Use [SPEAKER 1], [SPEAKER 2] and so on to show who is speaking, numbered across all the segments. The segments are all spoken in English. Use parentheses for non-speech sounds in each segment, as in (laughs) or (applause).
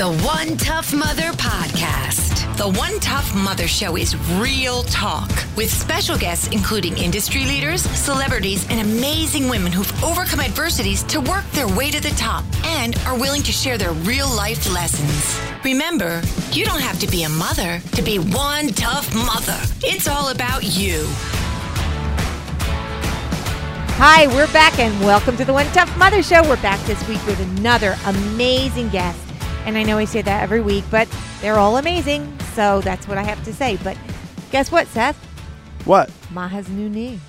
[SPEAKER 1] The One Tough Mother Podcast. The One Tough Mother Show is real talk with special guests including industry leaders, celebrities, and amazing women who've overcome adversities to work their way to the top and are willing to share their real life lessons. Remember, you don't have to be a mother to be one tough mother. It's all about you.
[SPEAKER 2] Hi, we're back and welcome to the One Tough Mother Show. We're back this week with another amazing guest. And I know I say that every week, but they're all amazing. So that's what I have to say. But guess what, Seth?
[SPEAKER 3] What?
[SPEAKER 2] Ma has a new knee.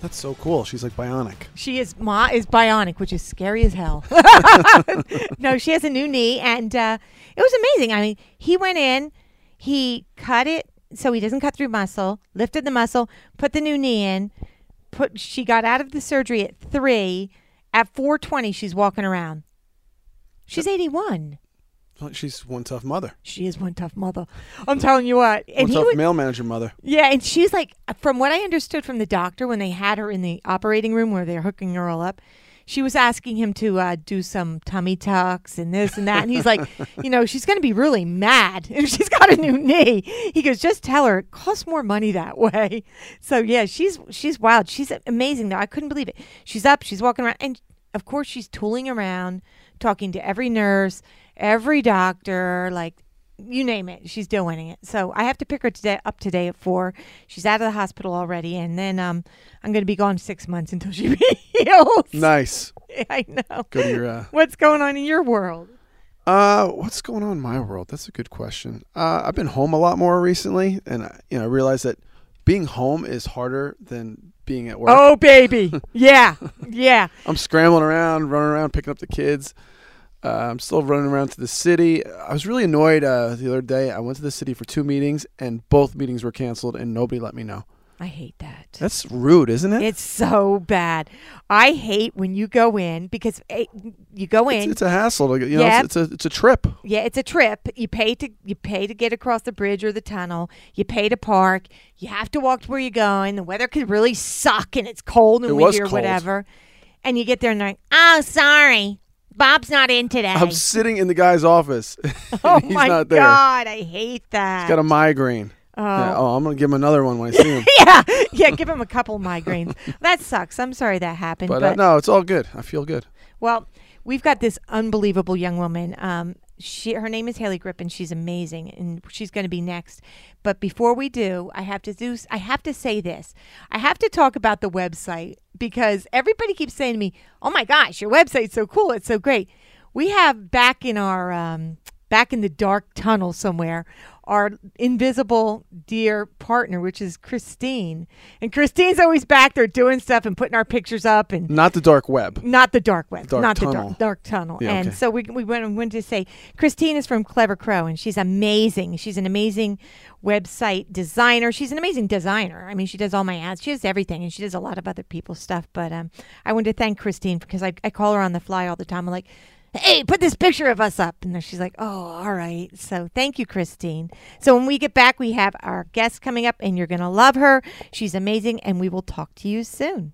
[SPEAKER 3] That's so cool. She's like bionic.
[SPEAKER 2] She is Ma is bionic, which is scary as hell. (laughs) no, she has a new knee, and uh, it was amazing. I mean, he went in, he cut it so he doesn't cut through muscle, lifted the muscle, put the new knee in. Put she got out of the surgery at three. At four twenty, she's walking around. She's eighty one.
[SPEAKER 3] Well, She's one tough mother.
[SPEAKER 2] She is one tough mother. I'm telling you what. And
[SPEAKER 3] One tough
[SPEAKER 2] was,
[SPEAKER 3] mail manager mother.
[SPEAKER 2] yeah, and she's like, from what I understood from the doctor when they had her in the operating room where they're hooking her all up, she was asking him to uh, do some tummy tucks and this and that. And he's like, (laughs) you know, she's going to be really mad if she's got a new knee. He goes, just tell her it costs more money that way. So yeah, she's she's wild. She's amazing though. I couldn't believe it. She's up. She's walking around, and of course she's tooling around, talking to every nurse, every doctor, like you name it, she's doing it. So I have to pick her today up today at four. She's out of the hospital already, and then um, I'm going to be gone six months until she (laughs) heals.
[SPEAKER 3] Nice. (laughs)
[SPEAKER 2] I know.
[SPEAKER 3] Go to your. Uh,
[SPEAKER 2] What's going on in your world?
[SPEAKER 3] uh, what's going on in my world? That's a good question. Uh, I've been home a lot more recently, and I, you know, I realized that being home is harder than being at work.
[SPEAKER 2] Oh, baby. (laughs) yeah. Yeah.
[SPEAKER 3] I'm scrambling around, running around, picking up the kids. Uh, I'm still running around to the city. I was really annoyed uh, the other day. I went to the city for two meetings, and both meetings were canceled, and nobody let me know.
[SPEAKER 2] I hate that.
[SPEAKER 3] That's rude, isn't it?
[SPEAKER 2] It's so bad. I hate when you go in because eh, you go in.
[SPEAKER 3] it's a hassle. To, you know,
[SPEAKER 2] Yep.
[SPEAKER 3] it's, it's a it's a trip.
[SPEAKER 2] Yeah, it's a trip. You pay to you pay to get across the bridge or the tunnel. You pay to park. You have to walk to where you're going. The weather could really suck and it's cold and
[SPEAKER 3] It
[SPEAKER 2] windy or
[SPEAKER 3] cold.
[SPEAKER 2] whatever. And you get there and they're like, "Oh, sorry, Bob's not in today."
[SPEAKER 3] I'm sitting in the guy's office. (laughs)
[SPEAKER 2] oh
[SPEAKER 3] He's
[SPEAKER 2] my
[SPEAKER 3] not there.
[SPEAKER 2] god, I hate that.
[SPEAKER 3] He's got a migraine.
[SPEAKER 2] Oh.
[SPEAKER 3] Yeah, oh, I'm gonna give him another one when I see him. (laughs)
[SPEAKER 2] yeah, yeah. Give him a couple migraines. (laughs) that sucks. I'm sorry that happened.
[SPEAKER 3] but
[SPEAKER 2] But,
[SPEAKER 3] uh, no, it's all good. I feel good.
[SPEAKER 2] well, we've got this unbelievable young woman. Um, she her name is Haley Grip, and she's amazing, and she's going to be next. But before we do, I have to do. I have to say this. I have to talk about the website because everybody keeps saying to me, "Oh my gosh, your website's so cool! It's so great." We have back in our um, back in the dark tunnel somewhere our invisible dear partner, which is Christine, and Christine's always back there doing stuff and putting our pictures up and
[SPEAKER 3] Not the dark web.
[SPEAKER 2] not the dark web,
[SPEAKER 3] Dark
[SPEAKER 2] not the
[SPEAKER 3] tunnel.
[SPEAKER 2] dark, dark tunnel.
[SPEAKER 3] Yeah,
[SPEAKER 2] and
[SPEAKER 3] okay.
[SPEAKER 2] so we, we went, went to say Christine is from Clever Crow and she's amazing. She's an amazing website designer. She's an amazing designer. I mean, she does all my ads. She does everything and she does a lot of other people's stuff. But um, I wanted to thank Christine because I, I call her on the fly all the time. I'm like, hey, put this picture of us up. And then she's like, oh, all right. So thank you, Christine. So when we get back, we have our guest coming up and you're going to love her. She's amazing and we will talk to you soon.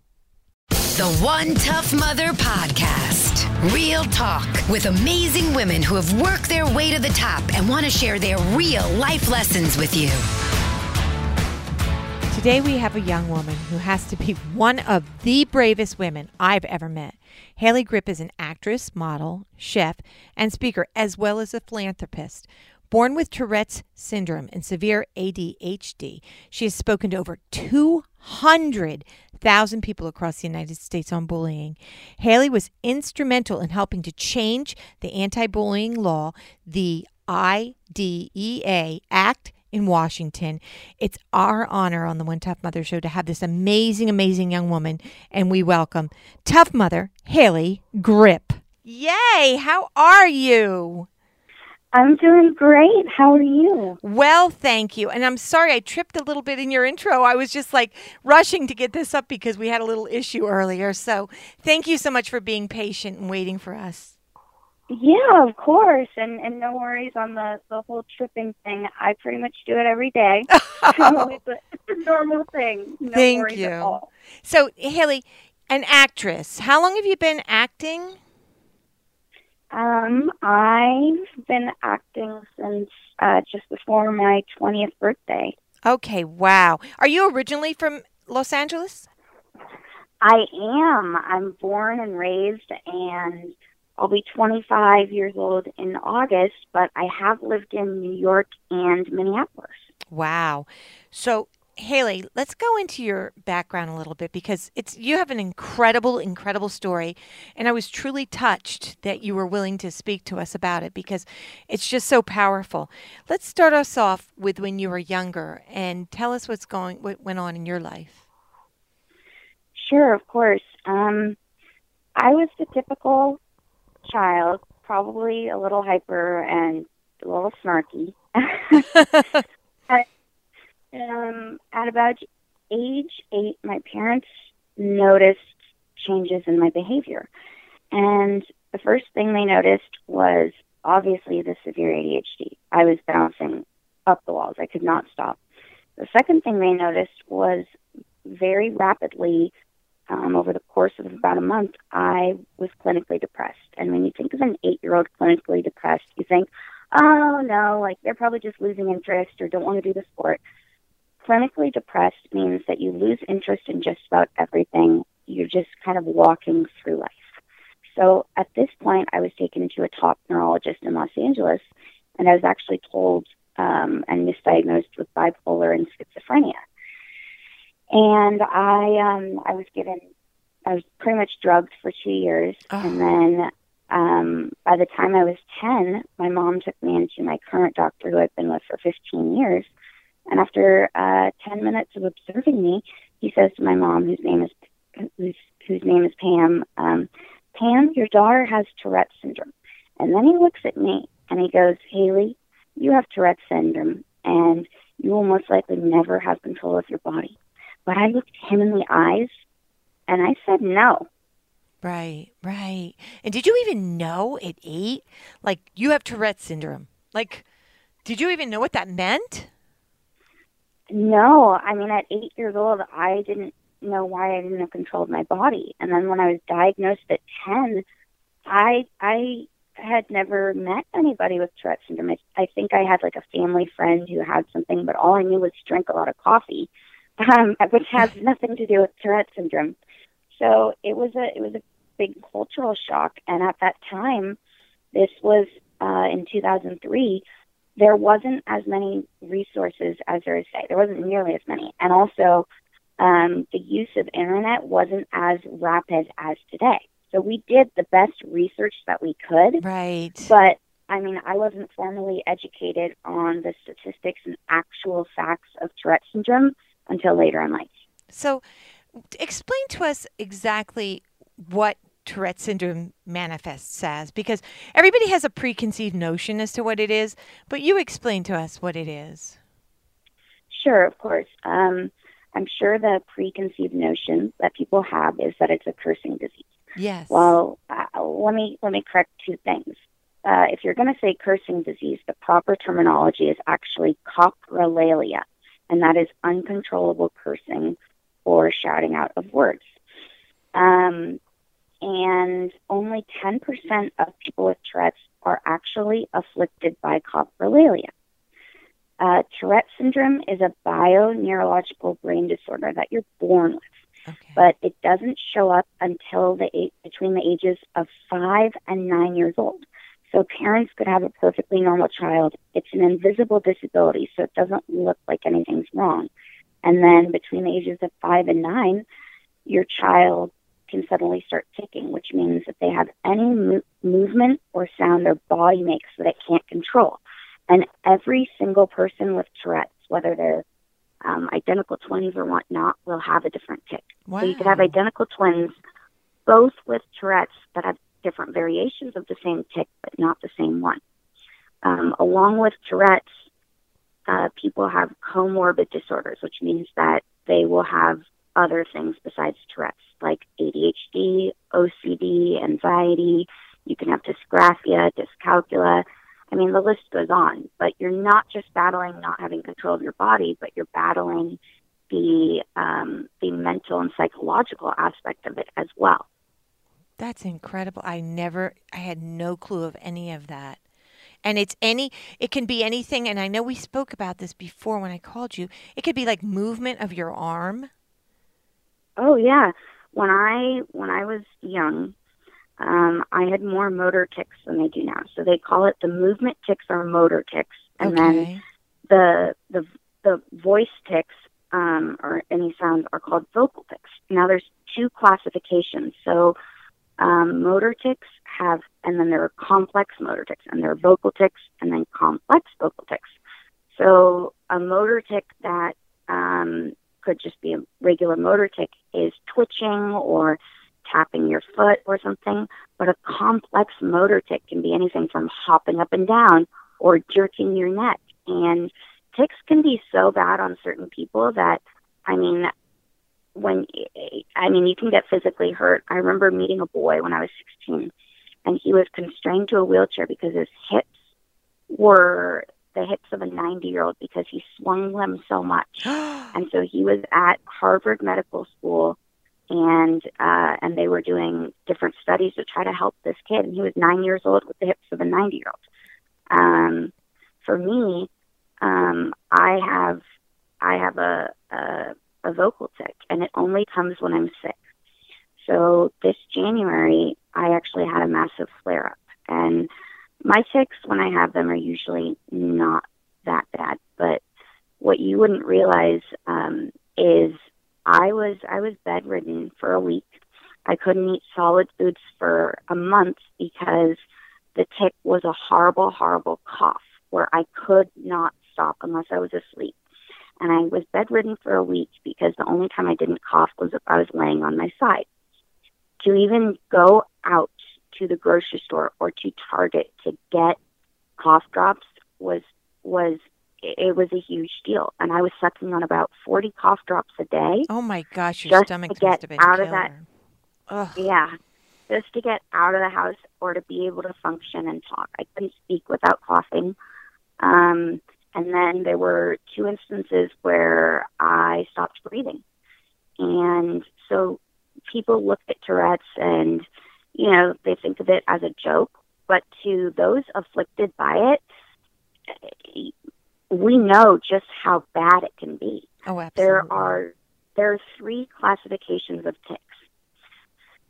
[SPEAKER 1] The One Tough Mother Podcast. Real talk with amazing women who have worked their way to the top and want to share their real life lessons with you.
[SPEAKER 2] Today we have a young woman who has to be one of the bravest women I've ever met. Haley Grip is an actress, model, chef, and speaker, as well as a philanthropist. Born with Tourette's syndrome and severe ADHD, she has spoken to over 200,000 people across the United States on bullying. Haley was instrumental in helping to change the anti bullying law, the IDEA Act in Washington. It's our honor on the One Tough Mother show to have this amazing, amazing young woman, and we welcome Tough Mother Haley Grip. Yay! How are you?
[SPEAKER 4] I'm doing great. How are you?
[SPEAKER 2] Well, thank you. And I'm sorry I tripped a little bit in your intro. I was just like rushing to get this up because we had a little issue earlier. So thank you so much for being patient and waiting for us.
[SPEAKER 4] Yeah, of course. And and no worries on the the whole tripping thing. I pretty much do it every day. so it's, a, it's a normal thing. No
[SPEAKER 2] Thank
[SPEAKER 4] worries
[SPEAKER 2] you.
[SPEAKER 4] At all.
[SPEAKER 2] So, Haley, an actress. How long have you been acting?
[SPEAKER 4] Um, I've been acting since uh, just before my 20th birthday.
[SPEAKER 2] Okay, wow. Are you originally from Los Angeles?
[SPEAKER 4] I am. I'm born and raised, and I'll be 25 years old in August, but I have lived in New York and Minneapolis.
[SPEAKER 2] Wow. So, Haley, let's go into your background a little bit because it's you have an incredible, incredible story, and I was truly touched that you were willing to speak to us about it because it's just so powerful. Let's start us off with when you were younger and tell us what's going what went on in your life.
[SPEAKER 4] Sure, of course. Um, I was the typical child, probably a little hyper and a little snarky. (laughs) um, at about age eight, my parents noticed changes in my behavior. And the first thing they noticed was obviously the severe ADHD. I was bouncing up the walls, I could not stop. The second thing they noticed was very rapidly, um, over the course of about a month, I was clinically depressed. And when you think of an eight year old clinically depressed, you think, oh no, like they're probably just losing interest or don't want to do the sport clinically depressed means that you lose interest in just about everything. You're just kind of walking through life. So at this point, I was taken to a top neurologist in Los Angeles, and I was actually told um, and misdiagnosed with bipolar and schizophrenia. And I, um, I was given, I was pretty much drugged for two years,
[SPEAKER 2] Oh.
[SPEAKER 4] and then um, by the time I was ten, my mom took me into my current doctor, who I've been with for 15 years. And after uh, 10 minutes of observing me, he says to my mom, whose name is whose, whose name is Pam, um, Pam, your daughter has Tourette syndrome. And then he looks at me and he goes, Haley, you have Tourette syndrome, and you will most likely never have control of your body. But I looked him in the eyes, and I said no.
[SPEAKER 2] Right, right. And did you even know at eight, like you have Tourette syndrome? Like, did you even know what that meant?
[SPEAKER 4] No, I mean, at eight years old, I didn't know why I didn't have control of my body. And then when I was diagnosed at 10, I, I had never met anybody with Tourette syndrome. I, I think I had like a family friend who had something, but all I knew was drink a lot of coffee, um, (laughs) which has nothing to do with Tourette syndrome. So it was a, it was a big cultural shock. And at that time, this was uh, in 2003 there wasn't as many resources as there is today. There wasn't nearly as many. And also, um, the use of internet wasn't as rapid as today. So we did the best research that we could.
[SPEAKER 2] Right.
[SPEAKER 4] But I mean, I wasn't formally educated on the statistics and actual facts of Tourette syndrome until later in life.
[SPEAKER 2] So, explain to us exactly what Tourette syndrome manifests as, because everybody has a preconceived notion as to what it is, but you explain to us what it is.
[SPEAKER 4] Sure, of course. Um, I'm sure the preconceived notion that people have is that it's a cursing disease.
[SPEAKER 2] Yes.
[SPEAKER 4] Well, uh, let me let me correct two things. Uh, if you're going to say cursing disease, the proper terminology is actually coprolalia, and that is uncontrollable cursing or shouting out of words. Um, and only 10% of people with Tourette's are actually afflicted by coprolalia. Uh, Tourette syndrome is a bioneurological brain disorder that you're born with
[SPEAKER 2] okay.
[SPEAKER 4] but it doesn't show up until the eight, between the ages of five and nine years old. So parents could have a perfectly normal child. It's an invisible disability, so it doesn't look like anything's wrong. And then between the ages of five and nine, your child can suddenly start ticking, which means that they have any mo- movement or sound their body makes that it can't control. And every single person with Tourette's, whether they're um, identical twins or whatnot, will have a different tick.
[SPEAKER 2] wow.
[SPEAKER 4] So you could have identical twins, both with Tourette's, that have different variations of the same tick, but not the same one. Um, along with Tourette's, uh, people have comorbid disorders, which means that they will have other things besides Tourette's, like ADHD, OCD, anxiety. You can have dysgraphia, dyscalculia. I mean, the list goes on. But you're not just battling not having control of your body, but you're battling the um, the mental and psychological aspect of it as well.
[SPEAKER 2] That's incredible. I never, I had no clue of any of that. And it's any, it can be anything. And I know we spoke about this before when I called you. It could be like movement of your arm.
[SPEAKER 4] Oh yeah, when I when I was young, um, I had more motor tics than they do now. So they call it the movement tics or motor tics, and then the the the voice tics um, or any sounds are called vocal tics. Now there's two classifications. So um, motor tics have, and then there are complex motor tics, and there are vocal tics, and then complex vocal tics. So a motor tic that um, could just be a regular motor tic is twitching or tapping your foot or something. But a complex motor tic can be anything from hopping up and down or jerking your neck. And tics can be so bad on certain people that, I mean, when I mean, you can get physically hurt. I remember meeting a boy when I was 16, and he was constrained to a wheelchair because his hips were the hips of a 90 year old because he swung them so much. (gasps) and so he was at Harvard Medical School, and uh, and they were doing different studies to try to help this kid. And he was nine years old with the hips of a 90 year old. Um, for me, um, I have I have a, a a vocal tic, and it only comes when I'm sick. So this January, I actually had a massive flare up, and my tics when I have them are usually not that bad. But what you wouldn't realize um, is I was I was bedridden for a week. I couldn't eat solid foods for a month because the tic was a horrible, horrible cough where I could not stop unless I was asleep. And I was bedridden for a week because the only time I didn't cough was if I was laying on my side. To even go out to the grocery store or to Target to get cough drops was was it was a huge deal. And I was sucking on about 40 cough drops a day.
[SPEAKER 2] Oh my gosh, your
[SPEAKER 4] Just to
[SPEAKER 2] stomach
[SPEAKER 4] get
[SPEAKER 2] must have been
[SPEAKER 4] out of that-
[SPEAKER 2] Ugh.
[SPEAKER 4] Yeah. Just to get out of the house or to be able to function and talk. I couldn't speak without coughing. Um, and then there were two instances where I stopped breathing. And so people look at Tourette's and, you know, they think of it as a joke. But to those afflicted by it, we know just how bad it can be
[SPEAKER 2] Oh, absolutely.
[SPEAKER 4] there are there are three classifications of tics.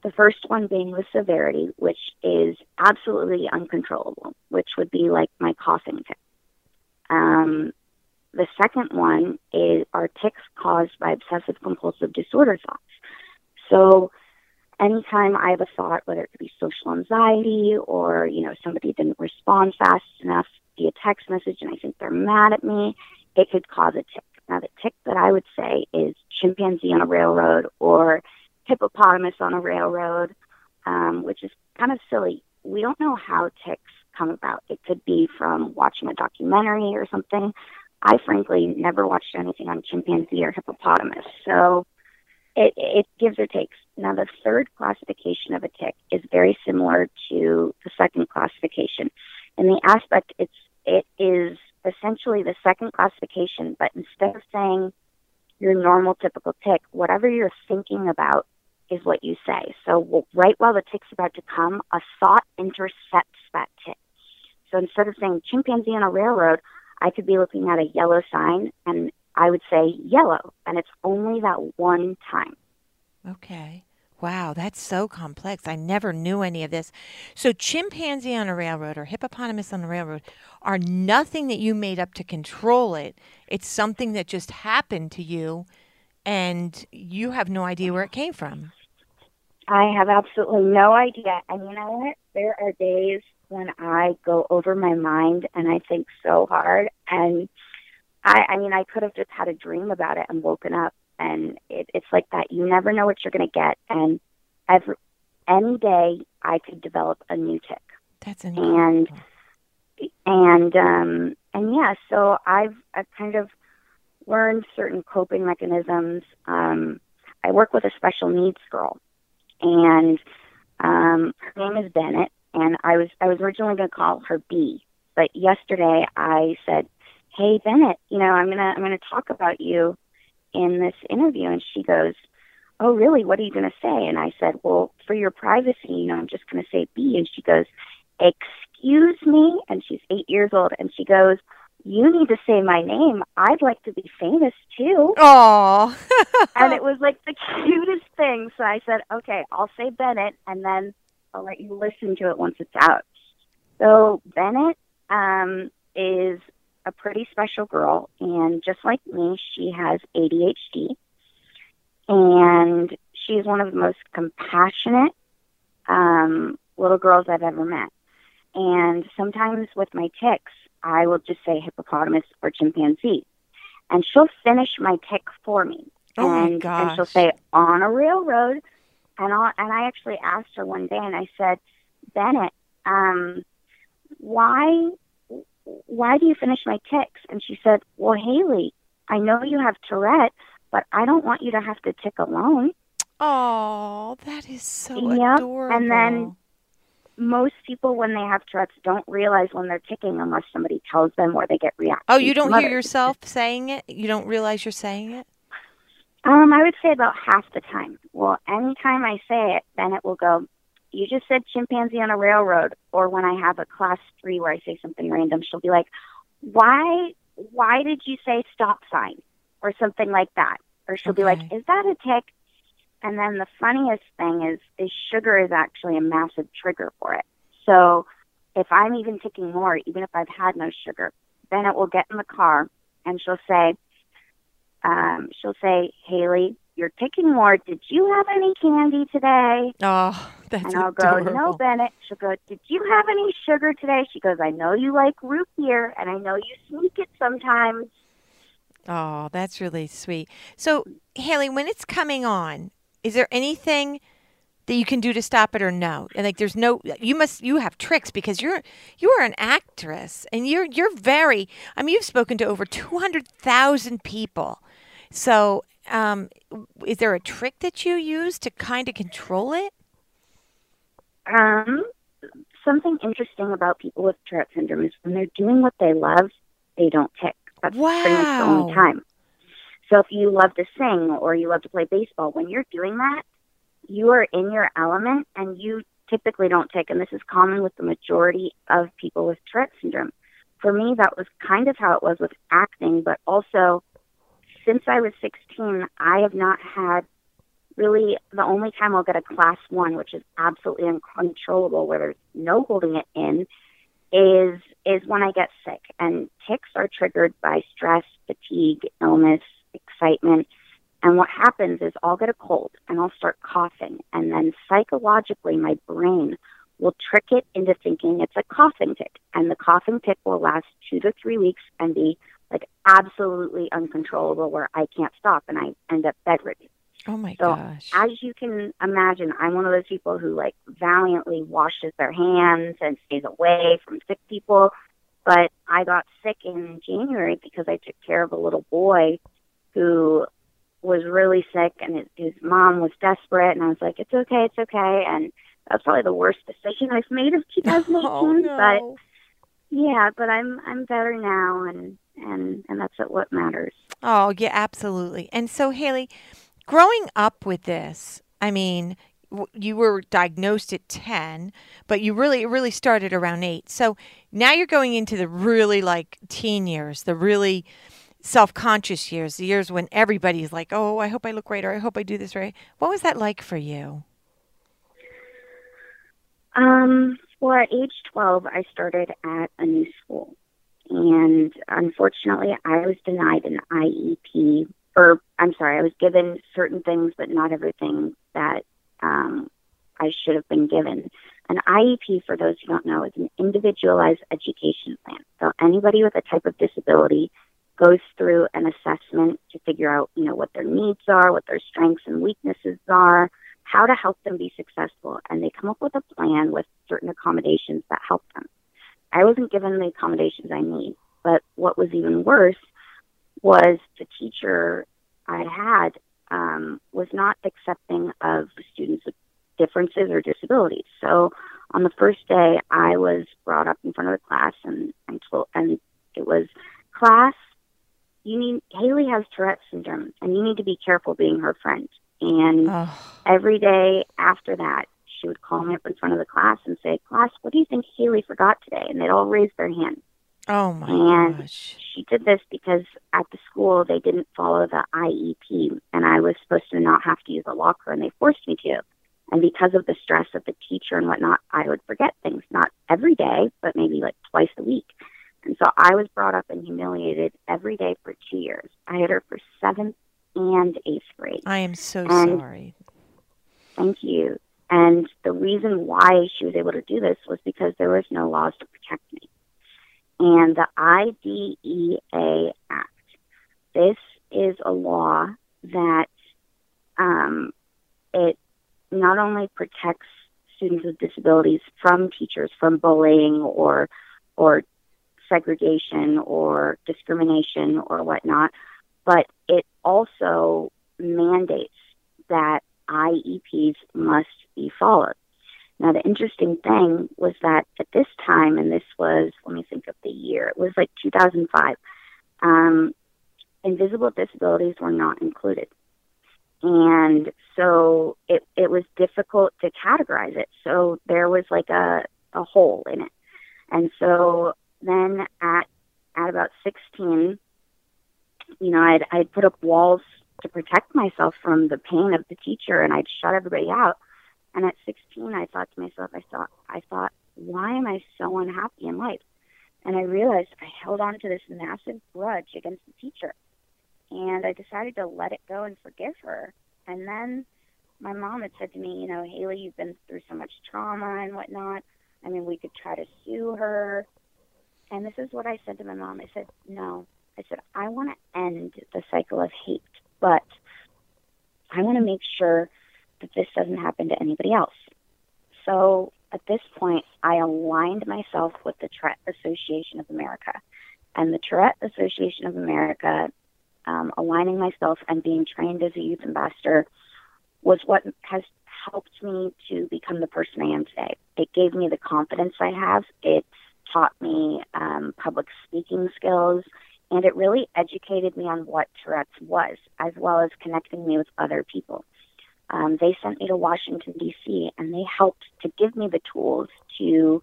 [SPEAKER 4] The first one being the severity, which is absolutely uncontrollable, which would be like my coughing tic. Um, the second one is are tics caused by obsessive compulsive disorder thoughts. So anytime I have a thought, whether it could be social anxiety or, you know, somebody didn't respond fast enough via text message and I think they're mad at me, it could cause a tic. Now, the tick that I would say is chimpanzee on a railroad or hippopotamus on a railroad, um, which is kind of silly. We don't know how ticks come about. It could be from watching a documentary or something. I frankly never watched anything on chimpanzee or hippopotamus, so it, it gives or takes. Now, the third classification of a tick is very similar to the second classification. In the aspect, it's it is essentially the second classification, but instead of saying your normal typical tick, whatever you're thinking about is what you say. So right while the tick's about to come, a thought intercepts that tick. So instead of saying chimpanzee on a railroad, I could be looking at a yellow sign and I would say yellow, and it's only that one time.
[SPEAKER 2] Okay. Wow, that's so complex. I never knew any of this. So, chimpanzee on a railroad or hippopotamus on a railroad are nothing that you made up to control it. It's something that just happened to you, and you have no idea where it came from.
[SPEAKER 4] I have absolutely no idea. And you know what? There are days when I go over my mind and I think so hard. And I, I mean, I could have just had a dream about it and woken up. And it, it's like that. You never know what you're going to get. And every, any day I could develop a new tick.
[SPEAKER 2] That's
[SPEAKER 4] And and um and yeah so i've i've kind of learned certain coping mechanisms um i work with a special needs girl and um her name is bennett and i was i was originally going to call her b but yesterday i said hey bennett you know i'm going to i'm going to talk about you in this interview. And she goes oh really? What are you going to say? And i said well for your privacy you know i'm just going to say b. And she goes excuse me? And she's eight years old. And she goes you need to say my name. I'd like to be famous too.
[SPEAKER 2] Oh, (laughs)
[SPEAKER 4] and it was like the (laughs) cutest thing. So i said okay i'll say bennett. And then i'll let you listen to it once it's out so bennett um, is a pretty special girl and just like me she has adhd and she's one of the most compassionate um, little girls i've ever met and sometimes with my ticks, I will just say hippopotamus or chimpanzee. And she'll finish my tick for me.
[SPEAKER 2] Oh my
[SPEAKER 4] and, and she'll say on a railroad. And I and I actually asked her one day and I said, Bennett, um, why why do you finish my ticks? And she said, Well, Haley, I know you have Tourette, but I don't want you to have to tick alone.
[SPEAKER 2] oh, that is so
[SPEAKER 4] Yep,
[SPEAKER 2] adorable.
[SPEAKER 4] and then most people when they have Tourette's don't realize when they're ticking unless somebody tells them or they get reactions.
[SPEAKER 2] oh, you don't hear
[SPEAKER 4] others.
[SPEAKER 2] yourself saying it. You don't realize you're saying it.
[SPEAKER 4] Um, I would say about half the time. Well, anytime I say it, then it will go, You just said chimpanzee on a railroad or when I have a class three where I say something random, she'll be like, Why why did you say stop sign? Or something like that. Or she'll be like, Is that a tick? And then the funniest thing is is sugar is actually a massive trigger for it. So if I'm even ticking more, even if I've had no sugar, then it will get in the car and she'll say, um, she'll say, Haley, you're ticking more. Did you have any candy today?
[SPEAKER 2] Oh, that's
[SPEAKER 4] and I'll go, no, Bennett. She'll go, did you have any sugar today? She goes, I know you like root beer, and I know you sneak it sometimes.
[SPEAKER 2] Oh, that's really sweet. So, Haley, when it's coming on, is there anything that you can do to stop it or no? And like there's no you must you have tricks because you're you are an actress and you're you're very I mean you've spoken to over 200,000 people. So, um is there a trick that you use to kind of control it?
[SPEAKER 4] Um, something interesting about people with Tourette syndrome is when they're doing what they love, they don't tick. That's pretty much the
[SPEAKER 2] Wow.
[SPEAKER 4] only time. So if you love to sing or you love to play baseball, when you're doing that, you are in your element and you typically don't tick. And this is common with the majority of people with Tourette syndrome. For me, that was kind of how it was with acting, but also since I was 16, I have not had really the only time I'll get a class one, which is absolutely uncontrollable, where there's no holding it in, is is when I get sick. And tics are triggered by stress, fatigue, illness, excitement. And what happens is I'll get a cold and I'll start coughing, and then psychologically my brain will trick it into thinking it's a coughing tick, and the coughing tick will last two to three weeks and be like absolutely uncontrollable, where I can't stop and I end up bedridden.
[SPEAKER 2] Oh my
[SPEAKER 4] So,
[SPEAKER 2] gosh.
[SPEAKER 4] As you can imagine, I'm one of those people who like valiantly washes their hands and stays away from sick people. But I got sick in January because I took care of a little boy who was really sick and his, his mom was desperate and I was like, It's okay, it's okay and that's probably the worst decision I've made of 2018. (laughs)
[SPEAKER 2] oh
[SPEAKER 4] But yeah, but I'm I'm better now and and and that's what matters.
[SPEAKER 2] Oh, yeah, absolutely. And so, Haley, growing up with this, I mean, you were diagnosed at 10, but you really, it really started around eight. So now you're going into the really like teen years, the really self conscious years, the years when everybody's like, oh, I hope I look right or I hope I do this right. What was that like for you?
[SPEAKER 4] Um, well, at age 12, I started at a new school. And unfortunately, I was denied an IEP, or I'm sorry, I was given certain things, but not everything that um, I should have been given. An IEP, for those who don't know, is an individualized education plan. So anybody with a type of disability goes through an assessment to figure out, you know, what their needs are, what their strengths and weaknesses are, how to help them be successful, and they come up with a plan with certain accommodations that help them. I wasn't given the accommodations I need, but what was even worse was the teacher I had um, was not accepting of students with differences or disabilities. So on the first day, I was brought up in front of the class and and, told, and it was class. You need Haley has Tourette syndrome, and you need to be careful being her friend. And
[SPEAKER 2] Oh,
[SPEAKER 4] every day after that, she would call me up in front of the class and say, "Class, what do you think Haley forgot today?" And they'd all raise their hand.
[SPEAKER 2] oh my
[SPEAKER 4] And
[SPEAKER 2] gosh.
[SPEAKER 4] she did this because at the school they didn't follow the IEP, and I was supposed to not have to use a locker, and they forced me to. And because of the stress of the teacher and whatnot, I would forget things, not every day, but maybe like twice a week. And so I was brought up and humiliated every day for two years. I had her for seventh and eighth grade.
[SPEAKER 2] I am so
[SPEAKER 4] And-
[SPEAKER 2] sorry.
[SPEAKER 4] Thank you. And the reason why she was able to do this was because there was no laws to protect me. And the IDEA Act, this is a law that um, it not only protects students with disabilities from teachers from bullying or or segregation or discrimination or whatnot, but it also mandates that IEPs must be followed. Now, the interesting thing was that at this time, and this was, let me think of the year, it was like 2005, um, invisible disabilities were not included. And so it, it was difficult to categorize it. So there was like a, a hole in it. And so then at, at about 16, you know, I'd, I'd put up walls to protect myself from the pain of the teacher and I'd shut everybody out. And at 16, I thought to myself, I thought, I thought, why am I so unhappy in life? And I realized I held on to this massive grudge against the teacher. And I decided to let it go and forgive her. And then my mom had said to me, you know, Haley, you've been through so much trauma and whatnot. I mean, we could try to sue her. And this is what I said to my mom. I said, no. I said, I want to end the cycle of hate, but I want to make sure that this doesn't happen to anybody else. So at this point, I aligned myself with the Tourette Association of America. And the Tourette Association of America, um, aligning myself and being trained as a youth ambassador, was what has helped me to become the person I am today. It gave me the confidence I have. It taught me um, public speaking skills, and it really educated me on what Tourette's was, as well as connecting me with other people. Um, they sent me to Washington, D.C., and they helped to give me the tools to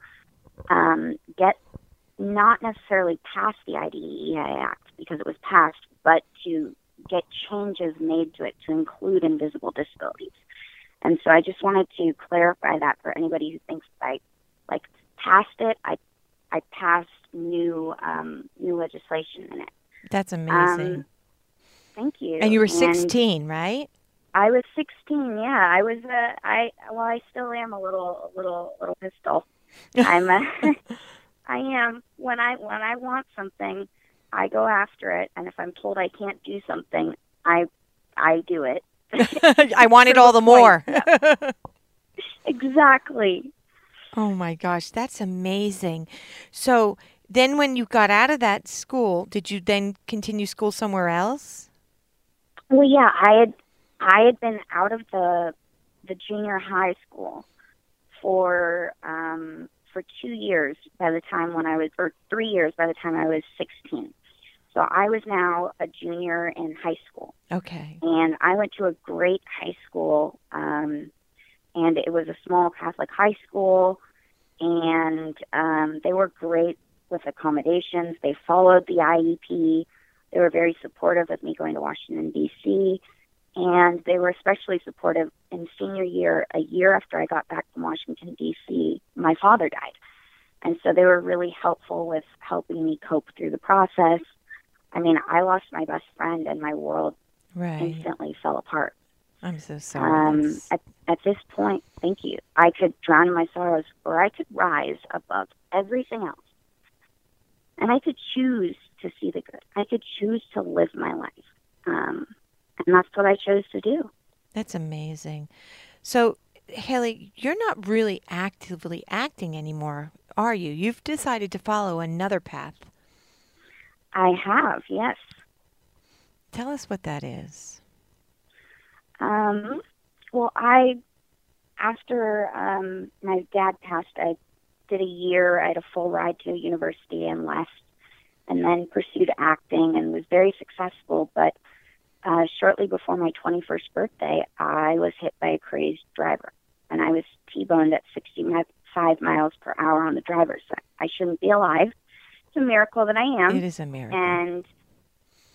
[SPEAKER 4] um, get not necessarily past the IDEA Act because it was passed, but to get changes made to it to include invisible disabilities. And so I just wanted to clarify that for anybody who thinks I like passed it. I I passed new um, new legislation in it.
[SPEAKER 2] That's amazing.
[SPEAKER 4] Um, Thank you.
[SPEAKER 2] and you were 16, right?
[SPEAKER 4] I was 16. Yeah, I was. Uh, I well, I still am a little, a little, little pistol. (laughs) I'm. A, (laughs) I am. When I when I want something, I go after it, and if I'm told I can't do something, I I do it. (laughs)
[SPEAKER 2] I want it all the more.
[SPEAKER 4] Exactly.
[SPEAKER 2] oh my gosh, that's amazing. So then when you got out of that school, did you then continue school somewhere else?
[SPEAKER 4] Well, yeah, I had I had been out of the the junior high school for um, for two years by the time when I was, or three years by the time I was sixteen. So I was now a junior in high school,
[SPEAKER 2] Okay.
[SPEAKER 4] and I went to a great high school, um, and it was a small Catholic high school, and um, they were great with accommodations. They followed the IEP. They were very supportive of me going to Washington D.C. And they were especially supportive in senior year. A year after I got back from Washington D.C., my father died, and so they were really helpful with helping me cope through the process. I mean, I lost my best friend, and my world
[SPEAKER 2] Right.
[SPEAKER 4] instantly fell apart.
[SPEAKER 2] I'm so sorry.
[SPEAKER 4] Um, at, at this point, thank you. I could drown in my sorrows, or I could rise above everything else. And I could choose to see the good. I could choose to live my life. Um, and that's what I chose to do.
[SPEAKER 2] That's amazing. So, Haley, you're not really actively acting anymore, are you? You've decided to follow another path.
[SPEAKER 4] I have, yes.
[SPEAKER 2] Tell us what that is.
[SPEAKER 4] Um, well, I, after um, my dad passed, I did a year. I had a full ride to a university and left, and then pursued acting and was very successful. But uh, shortly before my 21st birthday, I was hit by a crazed driver, and I was T-boned at 65 miles per hour on the driver's side. I shouldn't be alive. It's a miracle that I am.
[SPEAKER 2] It is a miracle.
[SPEAKER 4] And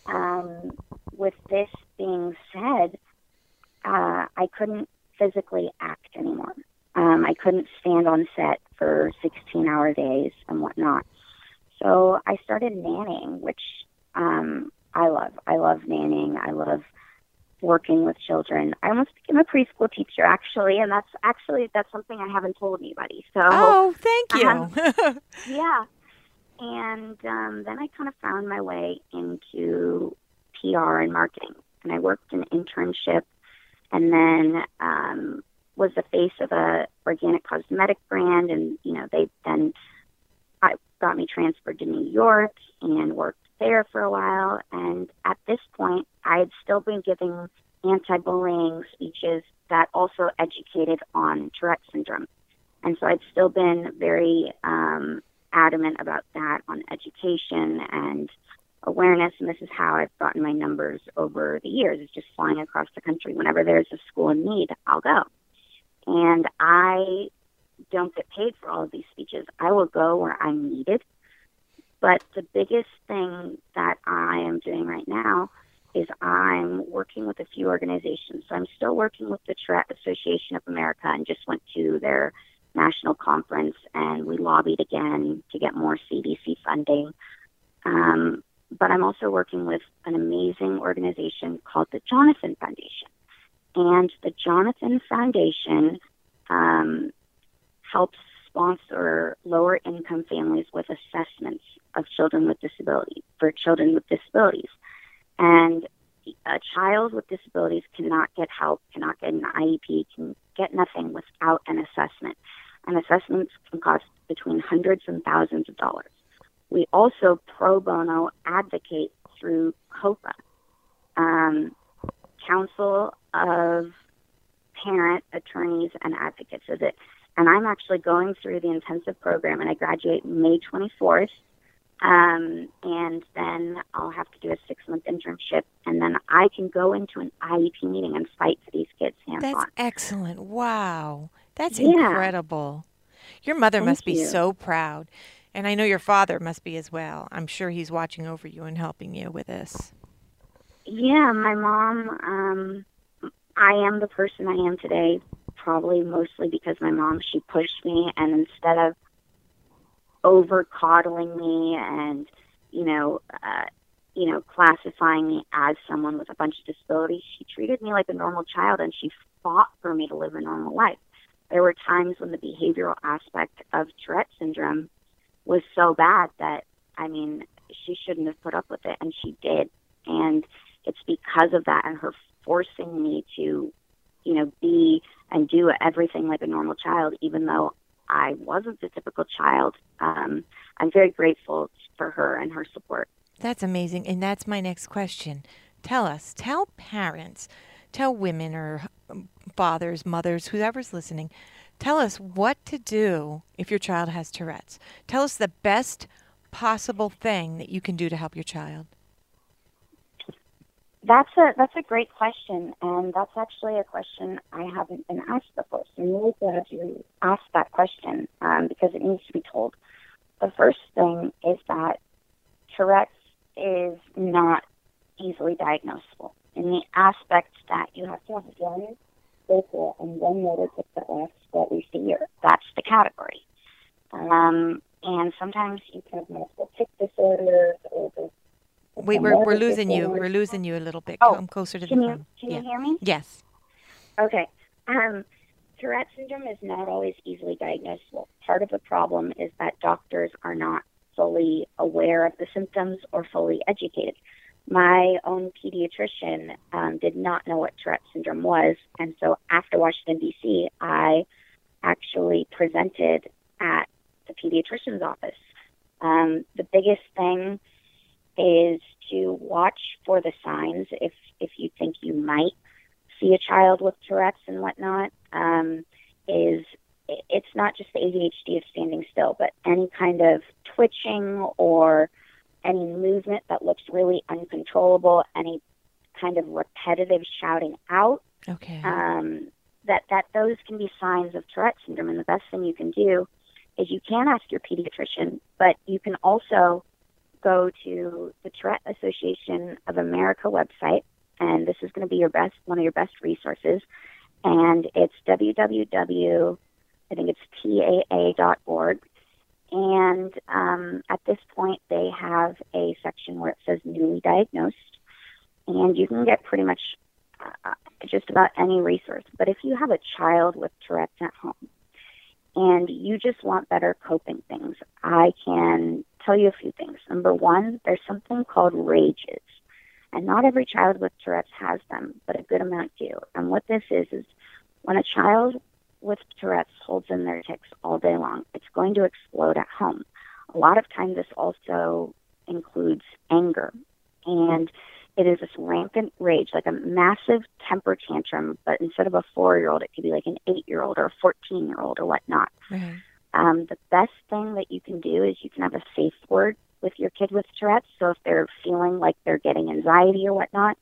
[SPEAKER 4] um, with this being said, uh, I couldn't physically act anymore. Um, I couldn't stand on set for 16 hour days and whatnot. So I started nannying, which um, I love. I love nannying. I love working with children. I almost became a preschool teacher actually, and that's actually that's something I haven't told anybody. So
[SPEAKER 2] oh, thank you.
[SPEAKER 4] Um, (laughs) yeah. And um, then I kind of found my way into PR and marketing, and I worked an internship, and then um, was the face of a organic cosmetic brand, and you know they then I got me transferred to New York and worked there for a while. And at this point, I had still been giving anti-bullying speeches that also educated on Tourette syndrome, and so I'd still been very um, adamant about that on education and awareness, and this is how I've gotten my numbers over the years. It's just flying across the country. Whenever there's a school in need, I'll go. And I don't get paid for all of these speeches. I will go where I'm needed. But the biggest thing that I am doing right now is I'm working with a few organizations. So I'm still working with the Tourette Association of America and just went to their national conference and we lobbied again to get more CDC funding. Um, but I'm also working with an amazing organization called the Jonathan Foundation. And the Jonathan Foundation um, helps sponsor lower income families with assessments of children with disabilities for children with disabilities. And a child with disabilities cannot get help, cannot get an IEP, can get nothing without an assessment. And assessments can cost between hundreds and thousands of dollars. We also pro bono advocate through COPA, um, Council of Parent Attorneys and Advocates. That, and I'm actually going through the intensive program, and I graduate May 24th. Um, and then I'll have to do a six month internship, and then I can go into an IEP meeting and fight for these kids hands
[SPEAKER 2] That's
[SPEAKER 4] on.
[SPEAKER 2] excellent. Wow. That's
[SPEAKER 4] Yeah.
[SPEAKER 2] incredible. Your mother
[SPEAKER 4] Thank
[SPEAKER 2] must be
[SPEAKER 4] you.
[SPEAKER 2] so proud. And I know your father must be as well. I'm sure he's watching over you and helping you with this.
[SPEAKER 4] Yeah, my mom. Um, I am the person I am today, probably mostly because my mom. She pushed me, and instead of over coddling me and you know, uh, you know, classifying me as someone with a bunch of disabilities, she treated me like a normal child, and she fought for me to live a normal life. There were times when the behavioral aspect of Tourette syndrome was so bad that I mean, she shouldn't have put up with it, and she did. And it's because of that and her forcing me to, you know, be and do everything like a normal child, even though I wasn't the typical child. Um, I'm very grateful for her and her support.
[SPEAKER 2] That's amazing. And that's my next question. Tell us, tell parents, tell women or um, fathers, mothers, whoever's listening, tell us what to do if your child has Tourette's. Tell us the best possible thing that you can do to help your child.
[SPEAKER 4] That's a that's a great question, and that's actually a question I haven't been asked before. So I'm really glad you asked that question um, because it needs to be told. The first thing is that Tourette's is not easily diagnosable in the aspect that you have to have one vocal and one motor tic that lasts for at least a year. That's the category. Um, and sometimes you can have multiple tic disorders or the
[SPEAKER 2] Wait, we're, we're losing you. We're losing you a little bit.
[SPEAKER 4] Oh,
[SPEAKER 2] Come closer to the
[SPEAKER 4] you
[SPEAKER 2] phone.
[SPEAKER 4] can
[SPEAKER 2] yeah.
[SPEAKER 4] you hear me?
[SPEAKER 2] Yes.
[SPEAKER 4] Okay. Um, Tourette syndrome is not always easily diagnosable. Part of the problem is that doctors are not fully aware of the symptoms or fully educated. my own pediatrician um, did not know what Tourette syndrome was. And so after Washington, D.C., I actually presented at the pediatrician's office. Um, the biggest thing is to watch for the signs if, if you think you might see a child with Tourette's and whatnot. Um, is it's not just the ADHD of standing still, but any kind of twitching or any movement that looks really uncontrollable, any kind of repetitive shouting out.
[SPEAKER 2] Okay.
[SPEAKER 4] Um, that that those can be signs of Tourette syndrome, and the best thing you can do is you can ask your pediatrician, but you can also go to the Tourette Association of America website, and this is going to be your best one of your best resources, and it's www. I think it's taa.org and um, at this point, they have a section where it says newly diagnosed, and you can get pretty much uh, just about any resource. But if you have a child with Tourette's at home and you just want better coping things, I can tell you a few things. Number one, there's something called rages. And not every child with Tourette's has them, but a good amount do. And what this is, is when a child with Tourette's holds in their tics all day long. It's going to explode at home. A lot of times, this also includes anger, and it is this rampant rage, like a massive temper tantrum. But instead of a four-year-old, it could be like an eight-year-old or a fourteen-year-old or whatnot.
[SPEAKER 2] Right.
[SPEAKER 4] Um, the best thing that you can do is you can have a safe word with your kid with Tourette's. So if they're feeling like they're getting anxiety or whatnot,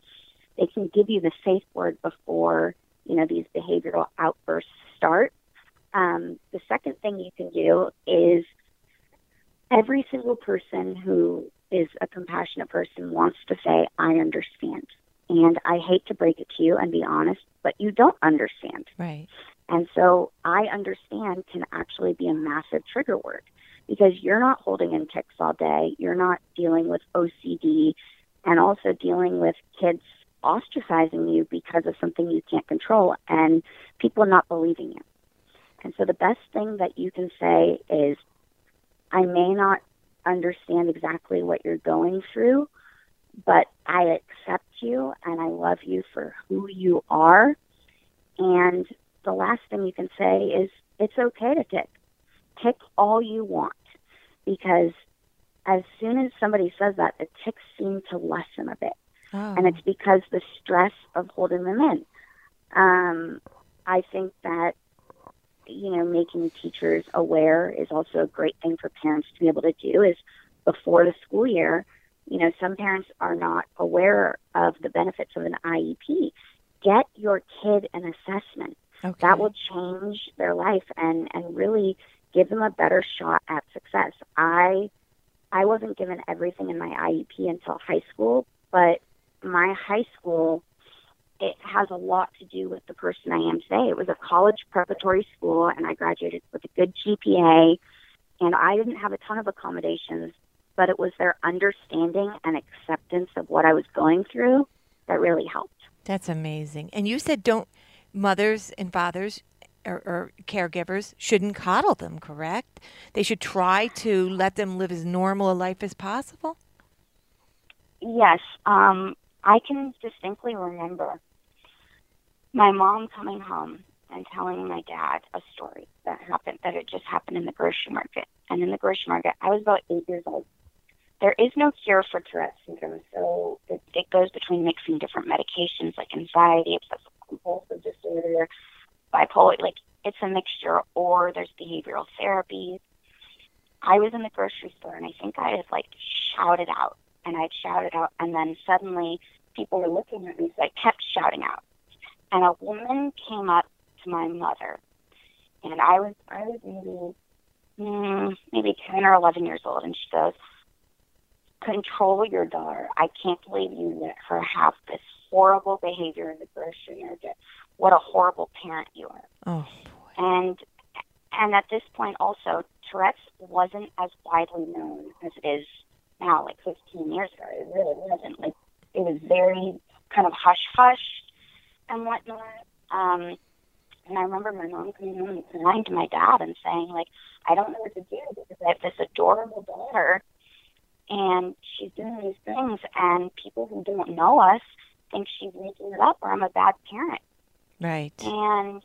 [SPEAKER 4] they can give you the safe word before you know these behavioral outbursts start. Um, the second thing you can do is every single person who is a compassionate person wants to say, I understand. And I hate to break it to you and be honest, but you don't understand.
[SPEAKER 2] Right.
[SPEAKER 4] And so I understand can actually be a massive trigger word because you're not holding in tics all day. You're not dealing with OCD and also dealing with kids ostracizing you because of something you can't control and people not believing you. And so the best thing that you can say is, I may not understand exactly what you're going through, but I accept you and I love you for who you are. And the last thing you can say is, it's okay to tic. Tic all you want because as soon as somebody says that, the tics seem to lessen a bit.
[SPEAKER 2] Oh.
[SPEAKER 4] And it's because the stress of holding them in. Um, I think that, you know, making teachers aware is also a great thing for parents to be able to do is before the school year, you know, some parents are not aware of the benefits of an IEP. Get your kid an assessment.
[SPEAKER 2] Okay.
[SPEAKER 4] That will change their life and, and really give them a better shot at success. I I wasn't given everything in my IEP until high school, but my high school it has a lot to do with the person I am today. It was a college preparatory school, and I graduated with a good GPA, and I didn't have a ton of accommodations, but it was their understanding and acceptance of what I was going through that really helped.
[SPEAKER 2] That's amazing. And you said don't mothers and fathers or, or, caregivers shouldn't coddle them, correct? They should try to let them live as normal a life as possible.
[SPEAKER 4] Yes, um, I can distinctly remember my mom coming home and telling my dad a story that happened that had just happened in the grocery market. And in the grocery market, I was about eight years old. There is no cure for Tourette's syndrome, so it, it goes between mixing different medications like anxiety, obsessive compulsive disorder, bipolar. Like it's a mixture, or there's behavioral therapy. I was in the grocery store, and I think I had like shouted out, and I'd shouted out, and then suddenly people were looking at me, so I kept shouting out and a woman came up to my mother, and I was I was maybe mm, maybe ten or eleven years old, and she goes, "Control your daughter. I can't believe you let her have this horrible behavior in the grocery market. What a horrible parent you are."
[SPEAKER 2] Oh
[SPEAKER 4] boy. And and at this point, also Tourette's wasn't as widely known as it is now, like 15 years ago. It really wasn't. Like it was very kind of hush hush and whatnot. Um, and I remember my mom coming home and lying to my dad and saying, like, I don't know what to do because I have this adorable daughter and she's doing these things, and people who don't know us think she's making it up or I'm a bad parent.
[SPEAKER 2] Right.
[SPEAKER 4] And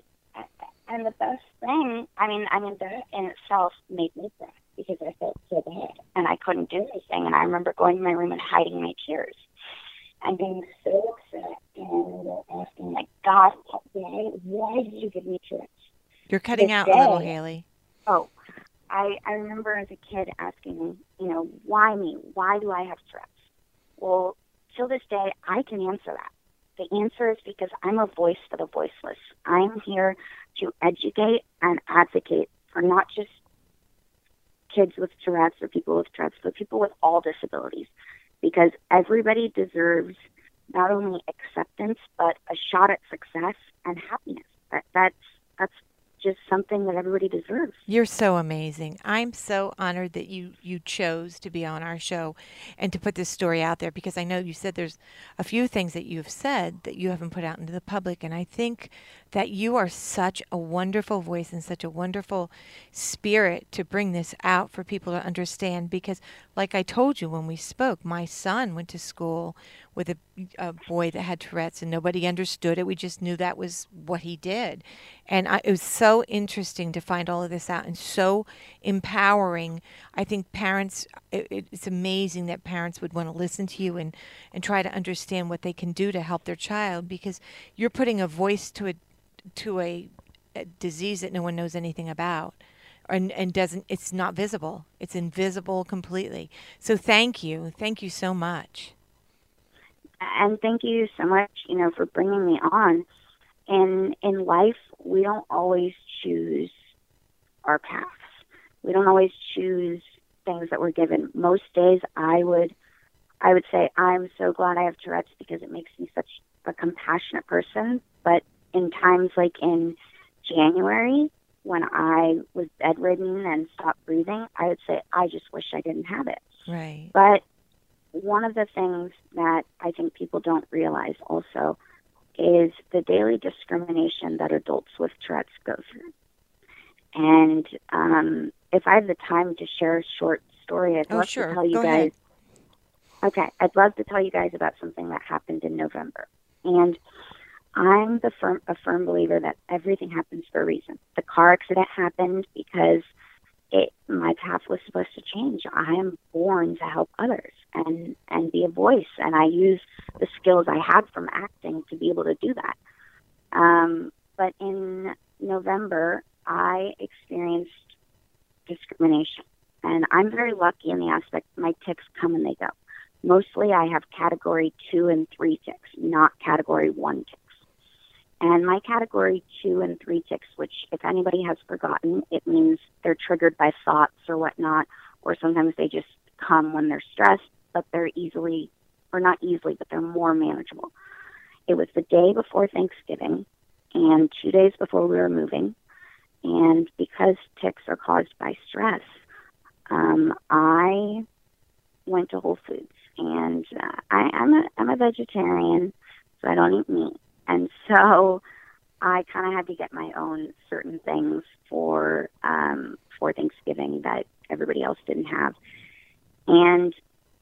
[SPEAKER 4] and the best thing, I mean, I mean that in itself made me cry because I felt so bad and I couldn't do anything. And I remember going to my room and hiding my tears and being so upset and asking, like, God, why, why did you give me Tourette's?
[SPEAKER 2] You're cutting
[SPEAKER 4] This
[SPEAKER 2] out a little, Hayley.
[SPEAKER 4] Oh, I I remember as a kid asking, you know, why me? Why do I have Tourette's? Well, till this day, I can answer that. The answer is because I'm a voice for the voiceless. I'm here to educate and advocate for not just kids with Tourette's or people with Tourette's, but people with all disabilities. Because everybody deserves not only acceptance, but a shot at success and happiness. That, that's that's just something that everybody deserves.
[SPEAKER 2] You're so amazing. I'm so honored that you you chose to be on our show and to put this story out there because I know you said there's a few things that you've said that you haven't put out into the public and I think that you are such a wonderful voice and such a wonderful spirit to bring this out for people to understand because like I told you when we spoke, my son went to school with a, a boy that had Tourette's and nobody understood it. We just knew that was what he did. And I, it was so interesting to find all of this out and so empowering. I think parents, it, it's amazing that parents would want to listen to you and, and try to understand what they can do to help their child because you're putting a voice to a, to a, a disease that no one knows anything about. And, and doesn't it's not visible it's invisible completely so thank you thank you so much
[SPEAKER 4] and thank you so much, you know, for bringing me on. In in life, we don't always choose our paths. We don't always choose things that we're given. Most days, I would, I would say, I'm so glad I have Tourette's because it makes me such a compassionate person. But in times like in January, when I was bedridden and stopped breathing, I would say, I just wish I didn't have it.
[SPEAKER 2] right
[SPEAKER 4] But one of the things that I think people don't realize also is the daily discrimination that adults with Tourette's go through. And um, if I have the time to share a short story, I'd
[SPEAKER 2] Oh,
[SPEAKER 4] love
[SPEAKER 2] sure.
[SPEAKER 4] to tell you
[SPEAKER 2] Go
[SPEAKER 4] guys.
[SPEAKER 2] ahead.
[SPEAKER 4] Okay, I'd love to tell you guys about something that happened in November. And I'm the firm, a firm believer that everything happens for a reason. The car accident happened because it my path was supposed to change. I am born to help others and and be a voice, and I use the skills I had from acting to be able to do that. Um, but in November, I experienced discrimination, and I'm very lucky in the aspect my tics come and they go. Mostly, I have category two and three tics, not category one tics. And my category two and three tics, which, if anybody has forgotten, it means they're triggered by thoughts or whatnot, or sometimes they just come when they're stressed, but they're easily, or not easily, but they're more manageable. It was the day before Thanksgiving and two days before we were moving. And because tics are caused by stress, um, I went to Whole Foods. And uh, I, I'm, a, I'm a vegetarian, so I don't eat meat. And so I kind of had to get my own certain things for um, for Thanksgiving that everybody else didn't have. And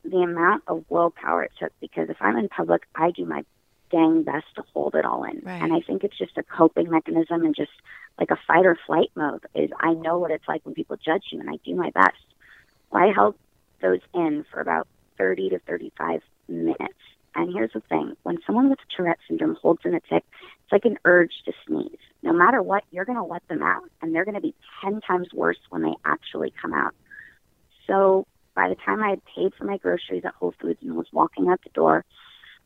[SPEAKER 4] the amount of willpower it took, because if I'm in public, I do my dang best to hold it all in.
[SPEAKER 2] Right.
[SPEAKER 4] And I think it's just a coping mechanism and just like a fight or flight mode is I know what it's like when people judge you and I do my best. Well, I held those in for about 30 to 35 minutes. And here's the thing when someone with Tourette syndrome holds in a tic, it's like an urge to sneeze. No matter what, you're going to let them out, and they're going to be 10 times worse when they actually come out. So by the time I had paid for my groceries at Whole Foods and was walking out the door,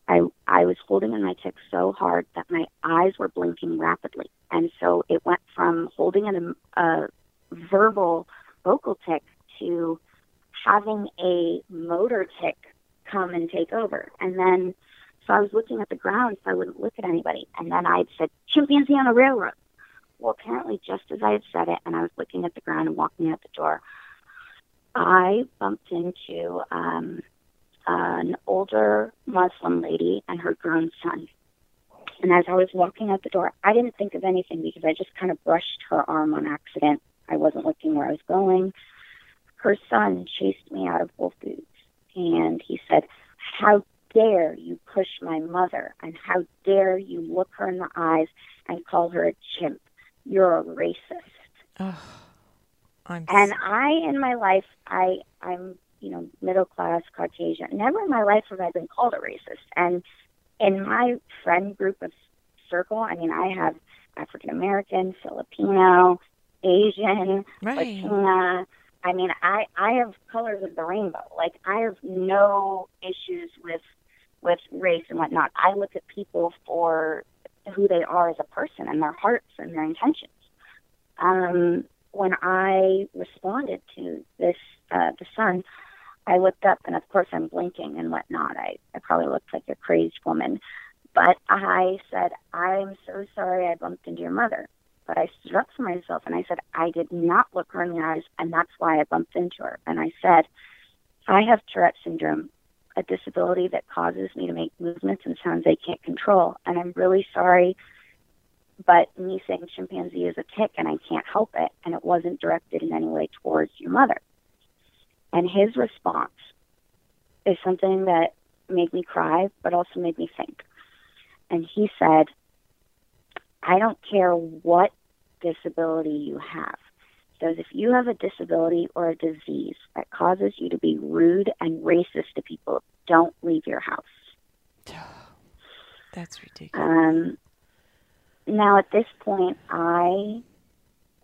[SPEAKER 4] I, I was holding in my tic so hard that my eyes were blinking rapidly. And so it went from holding in a, a verbal vocal tic to having a motor tic come and take over. And then, so I was looking at the ground so I wouldn't look at anybody. And then I'd said, chimpanzee on a railroad. Well, apparently, just as I had said it, and I was looking at the ground and walking out the door, I bumped into um, an older Muslim lady and her grown son. And as I was walking out the door, I didn't think of anything because I just kind of brushed her arm on accident. I wasn't looking where I was going. Her son chased me out of Whole Foods and he said, How dare you push my mother? And how dare you look her in the eyes and call her a chimp? You're a racist.
[SPEAKER 2] Oh, I'm
[SPEAKER 4] And I, in my life, I, I'm, you know, middle class Caucasian. Never in my life have I been called a racist. And in my friend group of circle, I mean, I have African American, Filipino, Asian,
[SPEAKER 2] right.
[SPEAKER 4] Latina. I mean, I I have colors of the rainbow. Like I have no issues with with race and whatnot. I look at people for who they are as a person and their hearts and their intentions. Um, when I responded to this, uh, the sun, I looked up and of course I'm blinking and whatnot. I, I probably looked like a crazed woman. But I said, I'm so sorry I bumped into your mother. But I stood up for myself and I said, I did not look her in the eyes and that's why I bumped into her. And I said, I have Tourette syndrome, a disability that causes me to make movements and sounds I can't control. And I'm really sorry, but me saying chimpanzee is a tic and I can't help it. And it wasn't directed in any way towards your mother. And his response is something that made me cry, but also made me think. And he said, I don't care what disability you have. Says, if you have a disability or a disease that causes you to be rude and racist to people, don't leave your house. (sighs)
[SPEAKER 2] That's ridiculous.
[SPEAKER 4] Um, now, at this point, I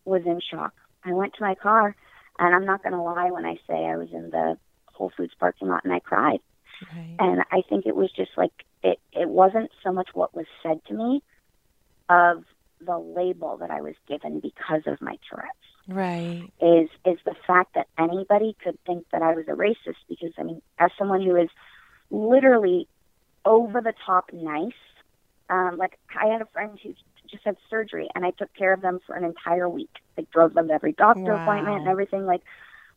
[SPEAKER 4] was in shock. I went to my car, and I'm not going to lie when I say I was in the Whole Foods parking lot and I cried.
[SPEAKER 2] Right.
[SPEAKER 4] And I think it was just like it. It wasn't so much what was said to me, of the label that I was given because of my Tourette's.
[SPEAKER 2] Right.
[SPEAKER 4] Is is the fact that anybody could think that I was a racist because I mean, as someone who is literally over the top nice, um, like I had a friend who just had surgery and I took care of them for an entire week. I drove them to every doctor
[SPEAKER 2] Wow.
[SPEAKER 4] appointment and everything. Like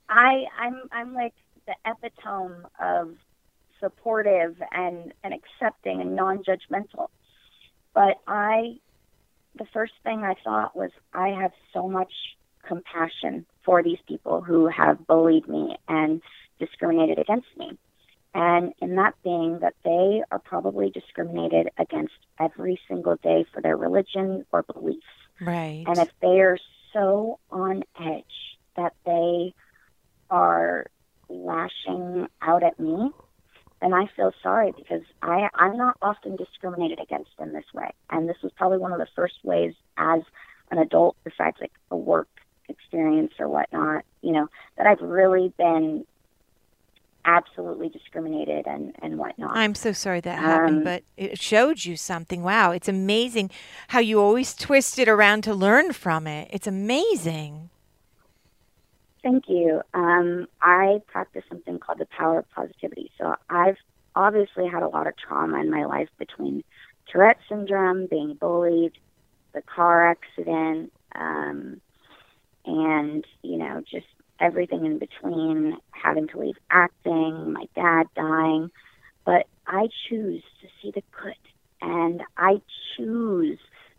[SPEAKER 4] I I'm I'm like the epitome of supportive and, and accepting and non judgmental. But I the first thing I thought was I have so much compassion for these people who have bullied me and discriminated against me. And in that being that they are probably discriminated against every single day for their religion or beliefs.
[SPEAKER 2] Right.
[SPEAKER 4] And if they are so on edge that they are lashing out at me, then I feel sorry because I, I'm not often discriminated against in this way. And this was probably one of the first ways as an adult, besides like a work experience or whatnot, you know, that I've really been absolutely discriminated and, and whatnot.
[SPEAKER 2] I'm so sorry that happened,
[SPEAKER 4] Um,
[SPEAKER 2] but it showed you something. Wow, it's amazing how you always twist it around to learn from it. It's amazing.
[SPEAKER 4] Thank you. Um, I practice something called the power of positivity. So I've obviously had a lot of trauma in my life between Tourette syndrome, being bullied, the car accident, um, and you know just everything in between. Having to leave acting, my dad dying, but I choose to see the good, and I choose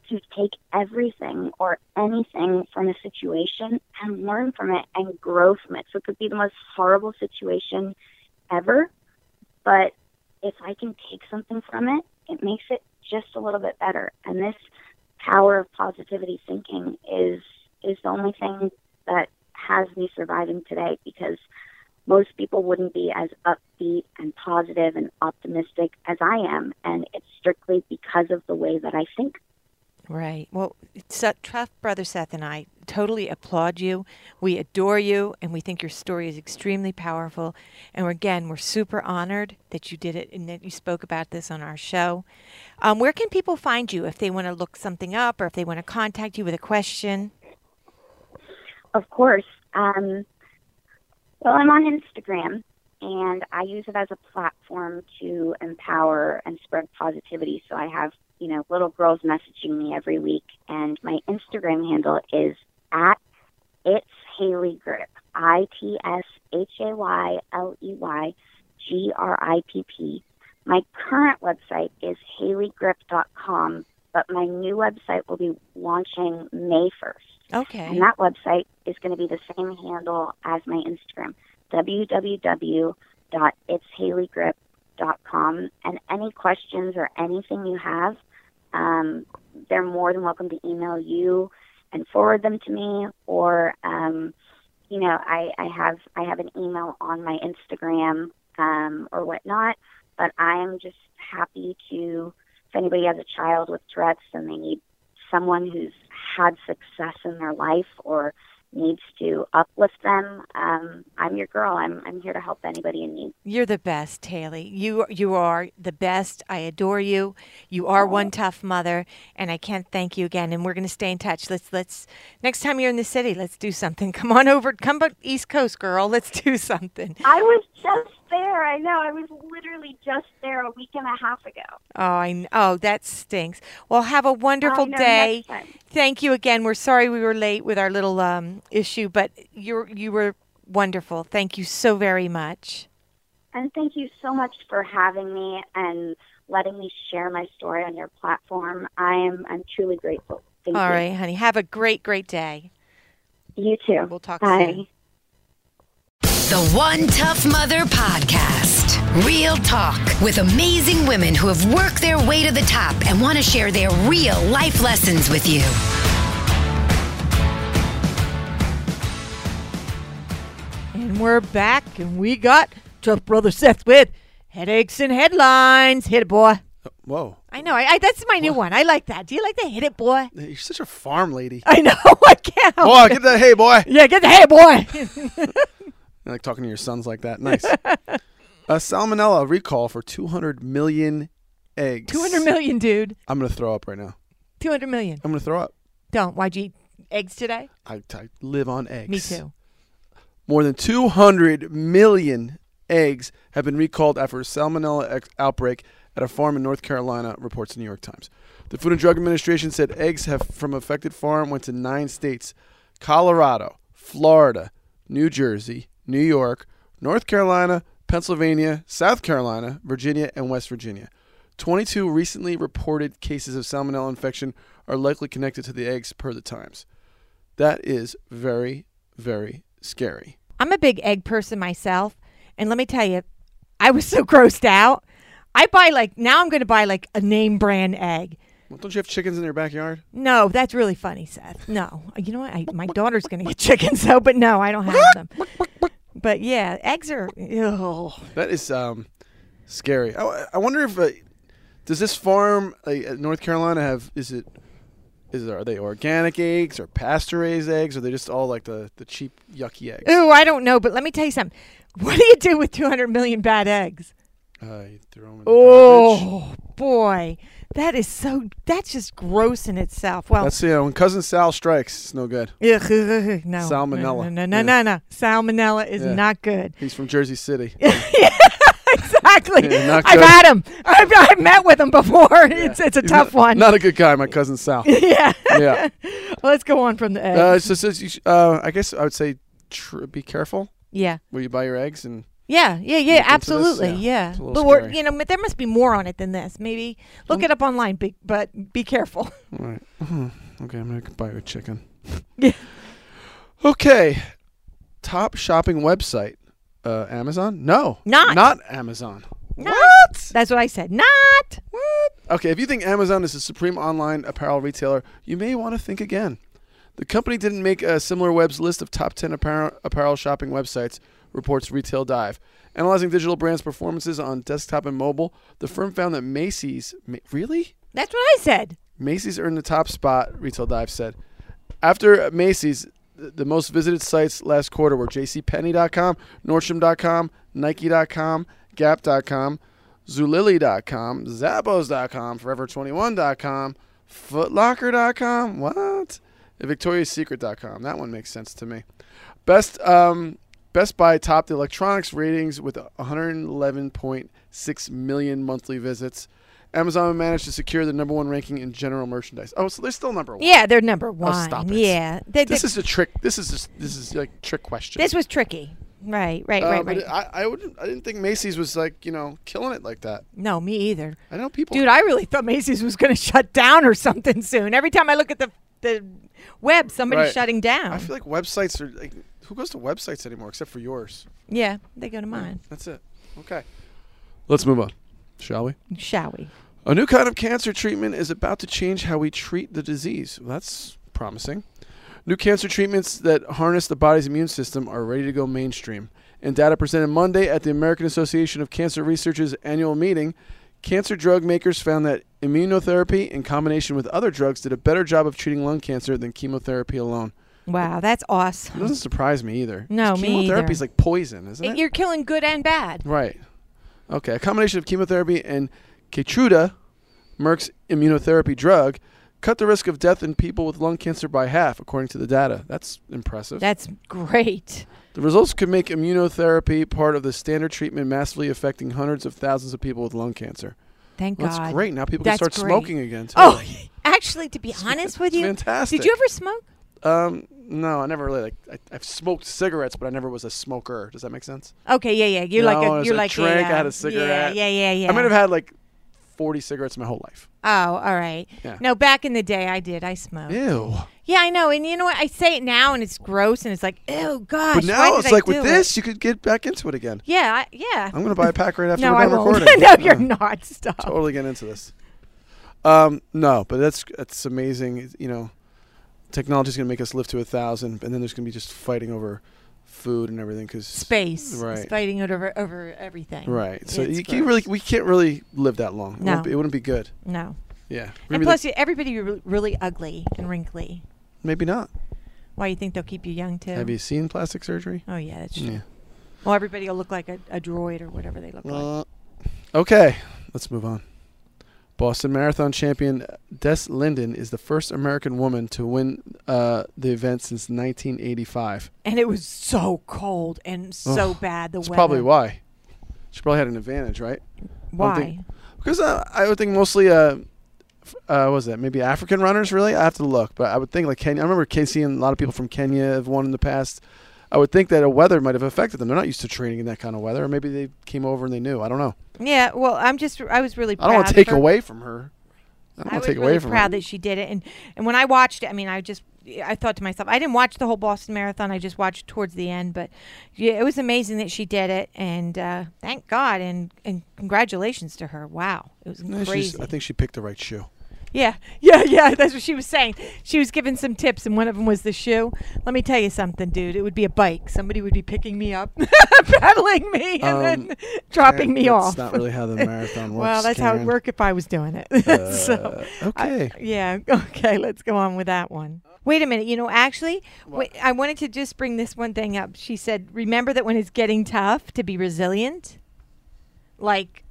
[SPEAKER 4] to take everything or anything from a situation and learn from it and grow from it. So it could be the most horrible situation ever, but if I can take something from it, it makes it just a little bit better. And this power of positivity thinking is is the only thing that has me surviving today because most people wouldn't be as upbeat and positive and optimistic as I am, and it's strictly because of the way that I think.
[SPEAKER 2] Right. Well, Tough Brother Seth and I totally applaud you. We adore you, and we think your story is extremely powerful. And we're, again, we're super honored that you did it and that you spoke about this on our show. Um, where can people find you if they want to look something up or if they want to contact you with a question?
[SPEAKER 4] Of course. Um, well, I'm on Instagram, and I use it as a platform to empower and spread positivity. So I have, you know, little girls messaging me every week, and my Instagram handle is at it's Hayley Gripp. I T S H A Y L E Y G R I P P. My current website is hayleygripp.com, but my new website will be launching May 1st.
[SPEAKER 2] Okay.
[SPEAKER 4] And that website is going to be the same handle as my Instagram, www.itshayleygripp.com. And any questions or anything you have, um, they're more than welcome to email you and forward them to me. Or, um, you know, I, I have I have an email on my Instagram um, or whatnot. But I am just happy to, if anybody has a child with Tourette's and they need someone who's had success in their life or needs to uplift them, um, I'm your girl. I'm I'm here to help anybody in need.
[SPEAKER 2] You're the best, Hayley. You you are the best. I adore you. You are one tough mother, and I can't thank you again. And we're going to stay in touch. Let's let's next time you're in the city, let's do something. (laughs) Come on over. Come back East Coast, girl. Let's do something.
[SPEAKER 4] I was just there. I know. I was literally just there a week and a half ago.
[SPEAKER 2] Oh, I oh that stinks. Well, have a wonderful
[SPEAKER 4] know,
[SPEAKER 2] day. Thank you again. We're sorry we were late with our little um, issue, but you you were wonderful. Thank you so very much.
[SPEAKER 4] And thank you so much for having me and letting me share my story on your platform. I am I'm truly grateful. Thank
[SPEAKER 2] All
[SPEAKER 4] you.
[SPEAKER 2] right, honey. Have a great great day.
[SPEAKER 4] You too.
[SPEAKER 2] We'll talk
[SPEAKER 4] Bye.
[SPEAKER 2] soon.
[SPEAKER 1] The One Tough Mother Podcast. Real talk with amazing women who have worked their way to the top and want to share their real life lessons with you.
[SPEAKER 2] And we're back, and we got Tough Brother Seth with headaches and headlines. Hit it, boy.
[SPEAKER 3] Uh, whoa,
[SPEAKER 2] I know. I, I that's my new one. I like that. Do you like the hit it, boy?
[SPEAKER 3] you're such a farm lady.
[SPEAKER 2] I know. (laughs) I can't. help
[SPEAKER 3] Boy, get that hey boy.
[SPEAKER 2] Yeah, get the hey, boy. (laughs)
[SPEAKER 3] I like talking to your sons like that. Nice. (laughs) a salmonella recall for 200 million eggs.
[SPEAKER 2] Two hundred million, dude.
[SPEAKER 3] I'm gonna throw up right now.
[SPEAKER 2] Two hundred million.
[SPEAKER 3] I'm gonna throw up.
[SPEAKER 2] Don't. Why'd you eat eggs today?
[SPEAKER 3] I, I live on eggs.
[SPEAKER 2] Me too.
[SPEAKER 3] More than 200 million eggs have been recalled after a salmonella ex- outbreak at a farm in North Carolina, reports the New York Times. The Food and Drug Administration said eggs have from affected farm went to nine states: Colorado, Florida, New Jersey, New York, North Carolina, Pennsylvania, South Carolina, Virginia, and West Virginia. 22 recently reported cases of salmonella infection are likely connected to the eggs, per the Times. That is very, very scary.
[SPEAKER 2] I'm a big egg person myself, and let me tell you, I was so (laughs) grossed out. I buy like now. I'm going to buy like a name brand egg.
[SPEAKER 3] Well, don't you have chickens in your backyard?
[SPEAKER 2] No, that's really funny, Seth. No, you know what? I, my daughter's going to get chickens, so but no, I don't have them. (laughs) But yeah, eggs are. Ew.
[SPEAKER 3] That is um, scary. I, I wonder if uh, does this farm uh, at North Carolina have is it is it, are they organic eggs or pasture raised eggs or are they just all like the, the cheap yucky eggs?
[SPEAKER 2] Oh, I don't know, but let me tell you something. What do you do with 200 million bad eggs?
[SPEAKER 3] Uh, you throw 'em in the garbage.
[SPEAKER 2] Oh boy, that is so. That's just gross in itself. Well,
[SPEAKER 3] That's know when cousin Sal strikes, it's no good. (laughs)
[SPEAKER 2] ugh, (laughs) no
[SPEAKER 3] Salmonella.
[SPEAKER 2] No, no, no,
[SPEAKER 3] Yeah.
[SPEAKER 2] no, no. Salmonella is
[SPEAKER 3] Yeah.
[SPEAKER 2] not good.
[SPEAKER 3] He's from Jersey City. (laughs)
[SPEAKER 2] exactly.
[SPEAKER 3] Yeah,
[SPEAKER 2] I've had him. I've, I've met with him before. It's it's a
[SPEAKER 3] He's
[SPEAKER 2] tough
[SPEAKER 3] not,
[SPEAKER 2] one.
[SPEAKER 3] Not a good guy, my cousin Sal.
[SPEAKER 2] yeah.
[SPEAKER 3] yeah.
[SPEAKER 2] Well, let's go on from the eggs.
[SPEAKER 3] Uh, so, so uh, I guess I would say tr- be careful
[SPEAKER 2] yeah.
[SPEAKER 3] where you buy your eggs and
[SPEAKER 2] Yeah, yeah, yeah,
[SPEAKER 3] into this?
[SPEAKER 2] absolutely,
[SPEAKER 3] Yeah.
[SPEAKER 2] yeah.
[SPEAKER 3] It's a little
[SPEAKER 2] But we're, you know, there must be more on it than this. Maybe look it up online, be, but be careful. (laughs)
[SPEAKER 3] All right. Mhm. Okay, I'm gonna buy a chicken. (laughs)
[SPEAKER 2] Yeah.
[SPEAKER 3] Okay. Top shopping website. Uh, Amazon? No.
[SPEAKER 2] Not.
[SPEAKER 3] Not Amazon.
[SPEAKER 2] Not.
[SPEAKER 3] What?
[SPEAKER 2] That's what I said. Not.
[SPEAKER 3] What? Okay, if you think Amazon is a supreme online apparel retailer, you may want to think again. The company didn't make a SimilarWeb's list of top 10 apparel, apparel shopping websites, reports Retail Dive. Analyzing digital brands' performances on desktop and mobile, the firm found that Macy's, Ma- really?
[SPEAKER 2] That's what I said.
[SPEAKER 3] Macy's earned the top spot, Retail Dive said. After Macy's, the most visited sites last quarter were jcpenney.com, nordstrom.com, nike.com, gap.com, zulily.com, zappos.com, forever21.com, footlocker.com, what? And victoriassecret.com. That one makes sense to me. Best um, Best Buy topped the electronics ratings with 111.6 million monthly visits. Amazon managed to secure the number one ranking in general merchandise. Oh, so they're still number one.
[SPEAKER 2] Yeah, they're number one.
[SPEAKER 3] Oh, stop it.
[SPEAKER 2] Yeah, They-
[SPEAKER 3] This
[SPEAKER 2] they-
[SPEAKER 3] is a trick. This is just, this is like trick question.
[SPEAKER 2] this was tricky. Right, right,
[SPEAKER 3] Uh,
[SPEAKER 2] right, right.
[SPEAKER 3] I I, wouldn't, I didn't think Macy's was like you know killing it like that.
[SPEAKER 2] no, me either.
[SPEAKER 3] I know people.
[SPEAKER 2] Dude, I really thought Macy's was going (laughs) to shut down or something soon. Every time I look at the the web, somebody's
[SPEAKER 3] Right.
[SPEAKER 2] shutting down.
[SPEAKER 3] I feel like websites are like who goes to websites anymore except for yours.
[SPEAKER 2] yeah, they go to mine.
[SPEAKER 3] That's it. Okay. Let's move on, shall we?
[SPEAKER 2] Shall we?
[SPEAKER 3] A new kind of cancer treatment is about to change how we treat the disease. Well, that's promising. New cancer treatments that harness the body's immune system are ready to go mainstream. In data presented Monday at the American Association of Cancer Research's annual meeting, cancer drug makers found that immunotherapy in combination with other drugs did a better job of treating lung cancer than chemotherapy alone.
[SPEAKER 2] Wow, that's awesome.
[SPEAKER 3] It doesn't surprise me either.
[SPEAKER 2] No, me
[SPEAKER 3] Chemotherapy is like poison, isn't it?
[SPEAKER 2] You're killing good and bad.
[SPEAKER 3] Right. Okay. A combination of chemotherapy and Keytruda, Merck's immunotherapy drug, cut the risk of death in people with lung cancer by half, according to the data. That's impressive.
[SPEAKER 2] That's great.
[SPEAKER 3] the results could make immunotherapy part of the standard treatment, massively affecting hundreds of thousands of people with lung cancer.
[SPEAKER 2] Thank
[SPEAKER 3] Well,
[SPEAKER 2] God.
[SPEAKER 3] that's great. Now people
[SPEAKER 2] That's
[SPEAKER 3] can start
[SPEAKER 2] great.
[SPEAKER 3] smoking again. Too.
[SPEAKER 2] Oh, (laughs) actually, to be honest (laughs) with you,
[SPEAKER 3] fantastic.
[SPEAKER 2] did you ever smoke?
[SPEAKER 3] Um, no, I never really like. I, I've smoked cigarettes, but I never was a smoker. Does that make sense?
[SPEAKER 2] Okay, yeah, yeah. You're
[SPEAKER 3] No,
[SPEAKER 2] like a, you're
[SPEAKER 3] I
[SPEAKER 2] like
[SPEAKER 3] drank,
[SPEAKER 2] a,
[SPEAKER 3] I had a
[SPEAKER 2] um,
[SPEAKER 3] cigarette.
[SPEAKER 2] Yeah, yeah, yeah, yeah.
[SPEAKER 3] I might have had like forty cigarettes my whole life.
[SPEAKER 2] Oh, all right.
[SPEAKER 3] Yeah.
[SPEAKER 2] No, back in the day, I did. I smoked.
[SPEAKER 3] Ew.
[SPEAKER 2] Yeah, I know. And you know what? I say it now, and it's gross, and it's like, ew, gosh.
[SPEAKER 3] But now it's
[SPEAKER 2] I
[SPEAKER 3] like with
[SPEAKER 2] it?
[SPEAKER 3] this, you could get back into it again.
[SPEAKER 2] Yeah, I, yeah.
[SPEAKER 3] I'm gonna buy a pack right (laughs) after
[SPEAKER 2] no,
[SPEAKER 3] we're done (laughs) recording.
[SPEAKER 2] no, you're (laughs)
[SPEAKER 3] Uh,
[SPEAKER 2] not. Stop.
[SPEAKER 3] Totally getting into this. Um, no, but that's that's amazing. You know, technology's gonna make us live to a thousand, and then there's gonna be just fighting over food and everything because
[SPEAKER 2] Space. It's
[SPEAKER 3] Right.
[SPEAKER 2] fighting over over everything.
[SPEAKER 3] Right. So
[SPEAKER 2] It's
[SPEAKER 3] you can't really we can't really live that long. It,
[SPEAKER 2] No.
[SPEAKER 3] wouldn't, be, it wouldn't be good.
[SPEAKER 2] No.
[SPEAKER 3] Yeah.
[SPEAKER 2] And plus, you- everybody re- really ugly and wrinkly.
[SPEAKER 3] maybe not.
[SPEAKER 2] Why you think they'll keep you young too?
[SPEAKER 3] Have you seen plastic surgery?
[SPEAKER 2] Oh yeah, that's true.
[SPEAKER 3] Yeah.
[SPEAKER 2] Well, everybody will look like a, a droid or whatever they look like.
[SPEAKER 3] Uh, okay, let's move on. Boston Marathon champion Des Linden is the first American woman to win uh, the event since 1985.
[SPEAKER 2] And it was so cold and so
[SPEAKER 3] Ugh,
[SPEAKER 2] bad. The
[SPEAKER 3] That's
[SPEAKER 2] weather.
[SPEAKER 3] probably why. She probably had an advantage, right?
[SPEAKER 2] Why?
[SPEAKER 3] think- Because uh, I would think mostly, uh, uh, what was that? Maybe African runners, really? I have to look, but I would think like Kenya. I remember Casey and a lot of people from Kenya have won in the past. I would think that a weather might have affected them. They're not used to training in that kind of weather, or maybe they came over and they knew. I don't know.
[SPEAKER 2] Yeah. Well, I'm just. I was really.
[SPEAKER 3] I
[SPEAKER 2] Proud
[SPEAKER 3] don't want to take
[SPEAKER 2] her.
[SPEAKER 3] away from her. I don't want
[SPEAKER 2] was
[SPEAKER 3] to take
[SPEAKER 2] really
[SPEAKER 3] away from
[SPEAKER 2] proud
[SPEAKER 3] her.
[SPEAKER 2] that she did it, and and when I watched it, I mean, I just I thought to myself, I didn't watch the whole Boston Marathon. I just watched towards the end, but yeah, it was amazing that she did it, and uh, thank God, and and congratulations to her. Wow, it was
[SPEAKER 3] No,
[SPEAKER 2] crazy.
[SPEAKER 3] I think she picked the right shoe.
[SPEAKER 2] Yeah, yeah, (laughs) yeah. That's what she was saying. She was giving some tips, and one of them was the shoe. Let me tell you something, dude. It would be a bike. Somebody would be picking me up, (laughs) pedaling me, and
[SPEAKER 3] Um,
[SPEAKER 2] then dropping me
[SPEAKER 3] That's
[SPEAKER 2] off.
[SPEAKER 3] not really how the (laughs) marathon works.
[SPEAKER 2] well, that's how it
[SPEAKER 3] would
[SPEAKER 2] work if I was doing it. so,
[SPEAKER 3] Uh, okay.
[SPEAKER 2] I- yeah. Okay. Let's go on with that one. Wait a minute. You know, actually, wait, I wanted to just bring this one thing up. She said, "Remember that when it's getting tough, to be resilient." Like,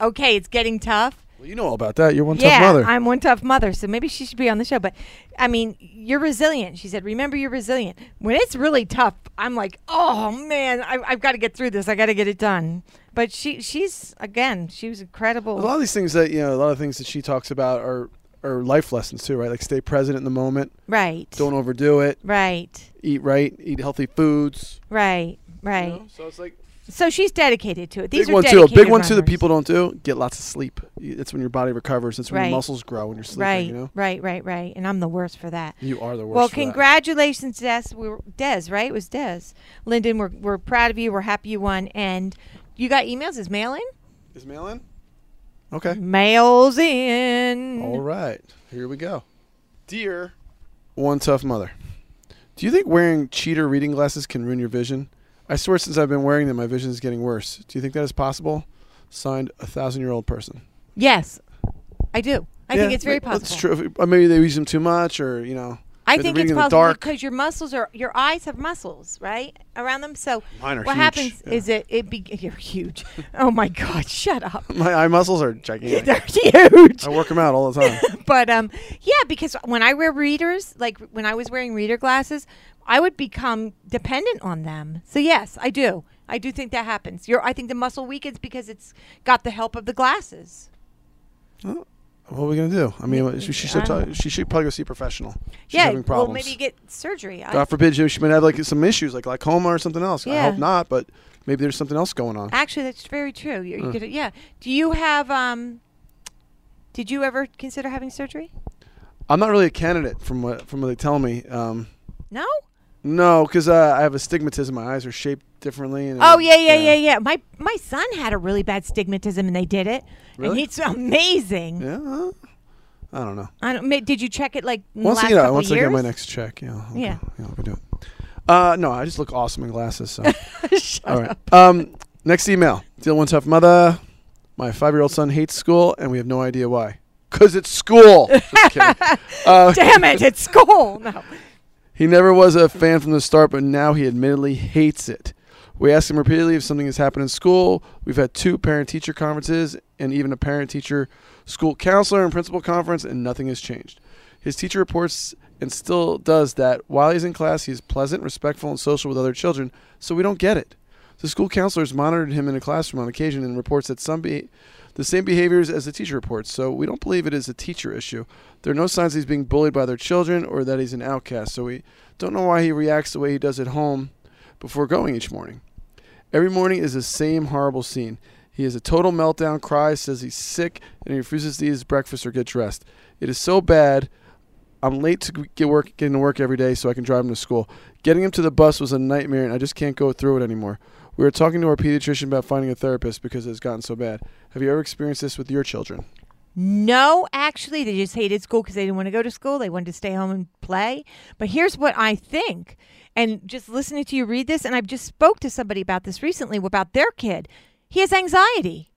[SPEAKER 2] okay, it's getting tough.
[SPEAKER 3] Well, you know all about that. You're one
[SPEAKER 2] yeah,
[SPEAKER 3] tough mother.
[SPEAKER 2] I'm one tough mother, so maybe she should be on the show. But I mean, you're resilient. She said, "Remember, you're resilient." When it's really tough, I'm like, "Oh man, I, I've got to get through this. I got to get it done." But she, she's again, she was incredible.
[SPEAKER 3] a lot of these things that you know, a lot of things that she talks about are are life lessons too, right? Like stay present in the moment,
[SPEAKER 2] right.
[SPEAKER 3] don't overdo it,
[SPEAKER 2] Right.
[SPEAKER 3] eat right, eat healthy foods.
[SPEAKER 2] Right.
[SPEAKER 3] you
[SPEAKER 2] Right.
[SPEAKER 3] know? So it's like
[SPEAKER 2] So she's dedicated to it. These
[SPEAKER 3] big
[SPEAKER 2] are
[SPEAKER 3] one too. A big one too that people don't do. Get lots of sleep. It's when your body recovers. It's when
[SPEAKER 2] Right.
[SPEAKER 3] your muscles grow when you're sleeping.
[SPEAKER 2] Right.
[SPEAKER 3] You know,
[SPEAKER 2] Right. Right. Right. And I'm the worst for that.
[SPEAKER 3] you are the worst.
[SPEAKER 2] well, congratulations, Des. We were, Des, right? It was Des. Linden, we're, we're proud of you. We're happy you won. And you got emails? Is mail in?
[SPEAKER 3] Is mail in? Okay.
[SPEAKER 2] Mails in.
[SPEAKER 3] All right, here we go. Dear One Tough Mother, do you think wearing cheater reading glasses can ruin your vision? I swear since I've been wearing them, my vision is getting worse. Do you think that is possible? Signed, a thousand year old person.
[SPEAKER 2] Yes, I do. I think it's very possible.
[SPEAKER 3] That's true. If- uh, Maybe they use them too much, or you know.
[SPEAKER 2] I think it's
[SPEAKER 3] in
[SPEAKER 2] possible
[SPEAKER 3] dark.
[SPEAKER 2] because your muscles are your eyes have muscles right around them. So
[SPEAKER 3] Mine are
[SPEAKER 2] what
[SPEAKER 3] huge,
[SPEAKER 2] happens
[SPEAKER 3] yeah.
[SPEAKER 2] is it it be (laughs) you're huge. oh my God! Shut up. (laughs)
[SPEAKER 3] My eye muscles are gigantic. (laughs)
[SPEAKER 2] They're huge.
[SPEAKER 3] I work them out all the time.
[SPEAKER 2] but um yeah because when i wear readers like when i was wearing reader glasses i would become dependent on them so yes i do i do think that happens Your i think the muscle weakens because it's got the help of the glasses
[SPEAKER 3] what are we gonna do? I mean, she, she
[SPEAKER 2] I
[SPEAKER 3] should.
[SPEAKER 2] don't
[SPEAKER 3] she should probably go see a professional. She's
[SPEAKER 2] yeah
[SPEAKER 3] having problems.
[SPEAKER 2] well maybe get surgery I,
[SPEAKER 3] God forbid she, she might have like some issues like glaucoma or something else.
[SPEAKER 2] Yeah.
[SPEAKER 3] I hope not, but maybe there's something else going on.
[SPEAKER 2] actually that's very true you, you
[SPEAKER 3] Uh.
[SPEAKER 2] could, yeah do you have um did you ever consider having surgery
[SPEAKER 3] I'm not really a candidate from what from what they tell me. Um,
[SPEAKER 2] no
[SPEAKER 3] No, because uh, I have astigmatism. My eyes are shaped differently. And
[SPEAKER 2] Oh yeah, yeah, yeah, yeah. My my son had a really bad stigmatism, and they did it, and
[SPEAKER 3] Really?
[SPEAKER 2] it's (laughs) amazing.
[SPEAKER 3] Yeah. I don't know.
[SPEAKER 2] I don't. Did you check it like
[SPEAKER 3] Once I, yeah,
[SPEAKER 2] couple
[SPEAKER 3] once I get my next check, yeah. I'll
[SPEAKER 2] Yeah.
[SPEAKER 3] Go, yeah, I'll go do it. Uh, no, I just look awesome in glasses. So. (laughs) All right.
[SPEAKER 2] up.
[SPEAKER 3] Um, next email. Deal one tough mother. My five-year-old son hates school, and we have no idea why. Cause it's school. (laughs) Uh,
[SPEAKER 2] Damn it! It's school. No.
[SPEAKER 3] He never was a fan from the start, but now he admittedly hates it. We ask him repeatedly if something has happened in school. We've had two parent teacher conferences and even a parent teacher school counselor and principal conference, and nothing has changed. His teacher reports and still does that while he's in class, he's pleasant, respectful, and social with other children, so we don't get it. The school counselors monitored him in a classroom on occasion and reports that some be- the same behaviors as the teacher reports, so we don't believe it is a teacher issue. There are no signs he's being bullied by their children or that he's an outcast, so we don't know why he reacts the way he does at home before going each morning. Every morning is the same horrible scene. He has a total meltdown, cries, says he's sick, and he refuses to eat his breakfast or get dressed. It is so bad. I'm late to get work, getting to work every day so I can drive him to school. Getting him to the bus was a nightmare, and I just can't go through it anymore. We were talking to our pediatrician about finding a therapist because it has gotten so bad. Have you ever experienced this with your children?
[SPEAKER 2] No, actually, they just hated school because they didn't want to go to school. They wanted to stay home and play. But here's what I think. And just listening to you read this, and I've just spoke to somebody about this recently about their kid. He has anxiety.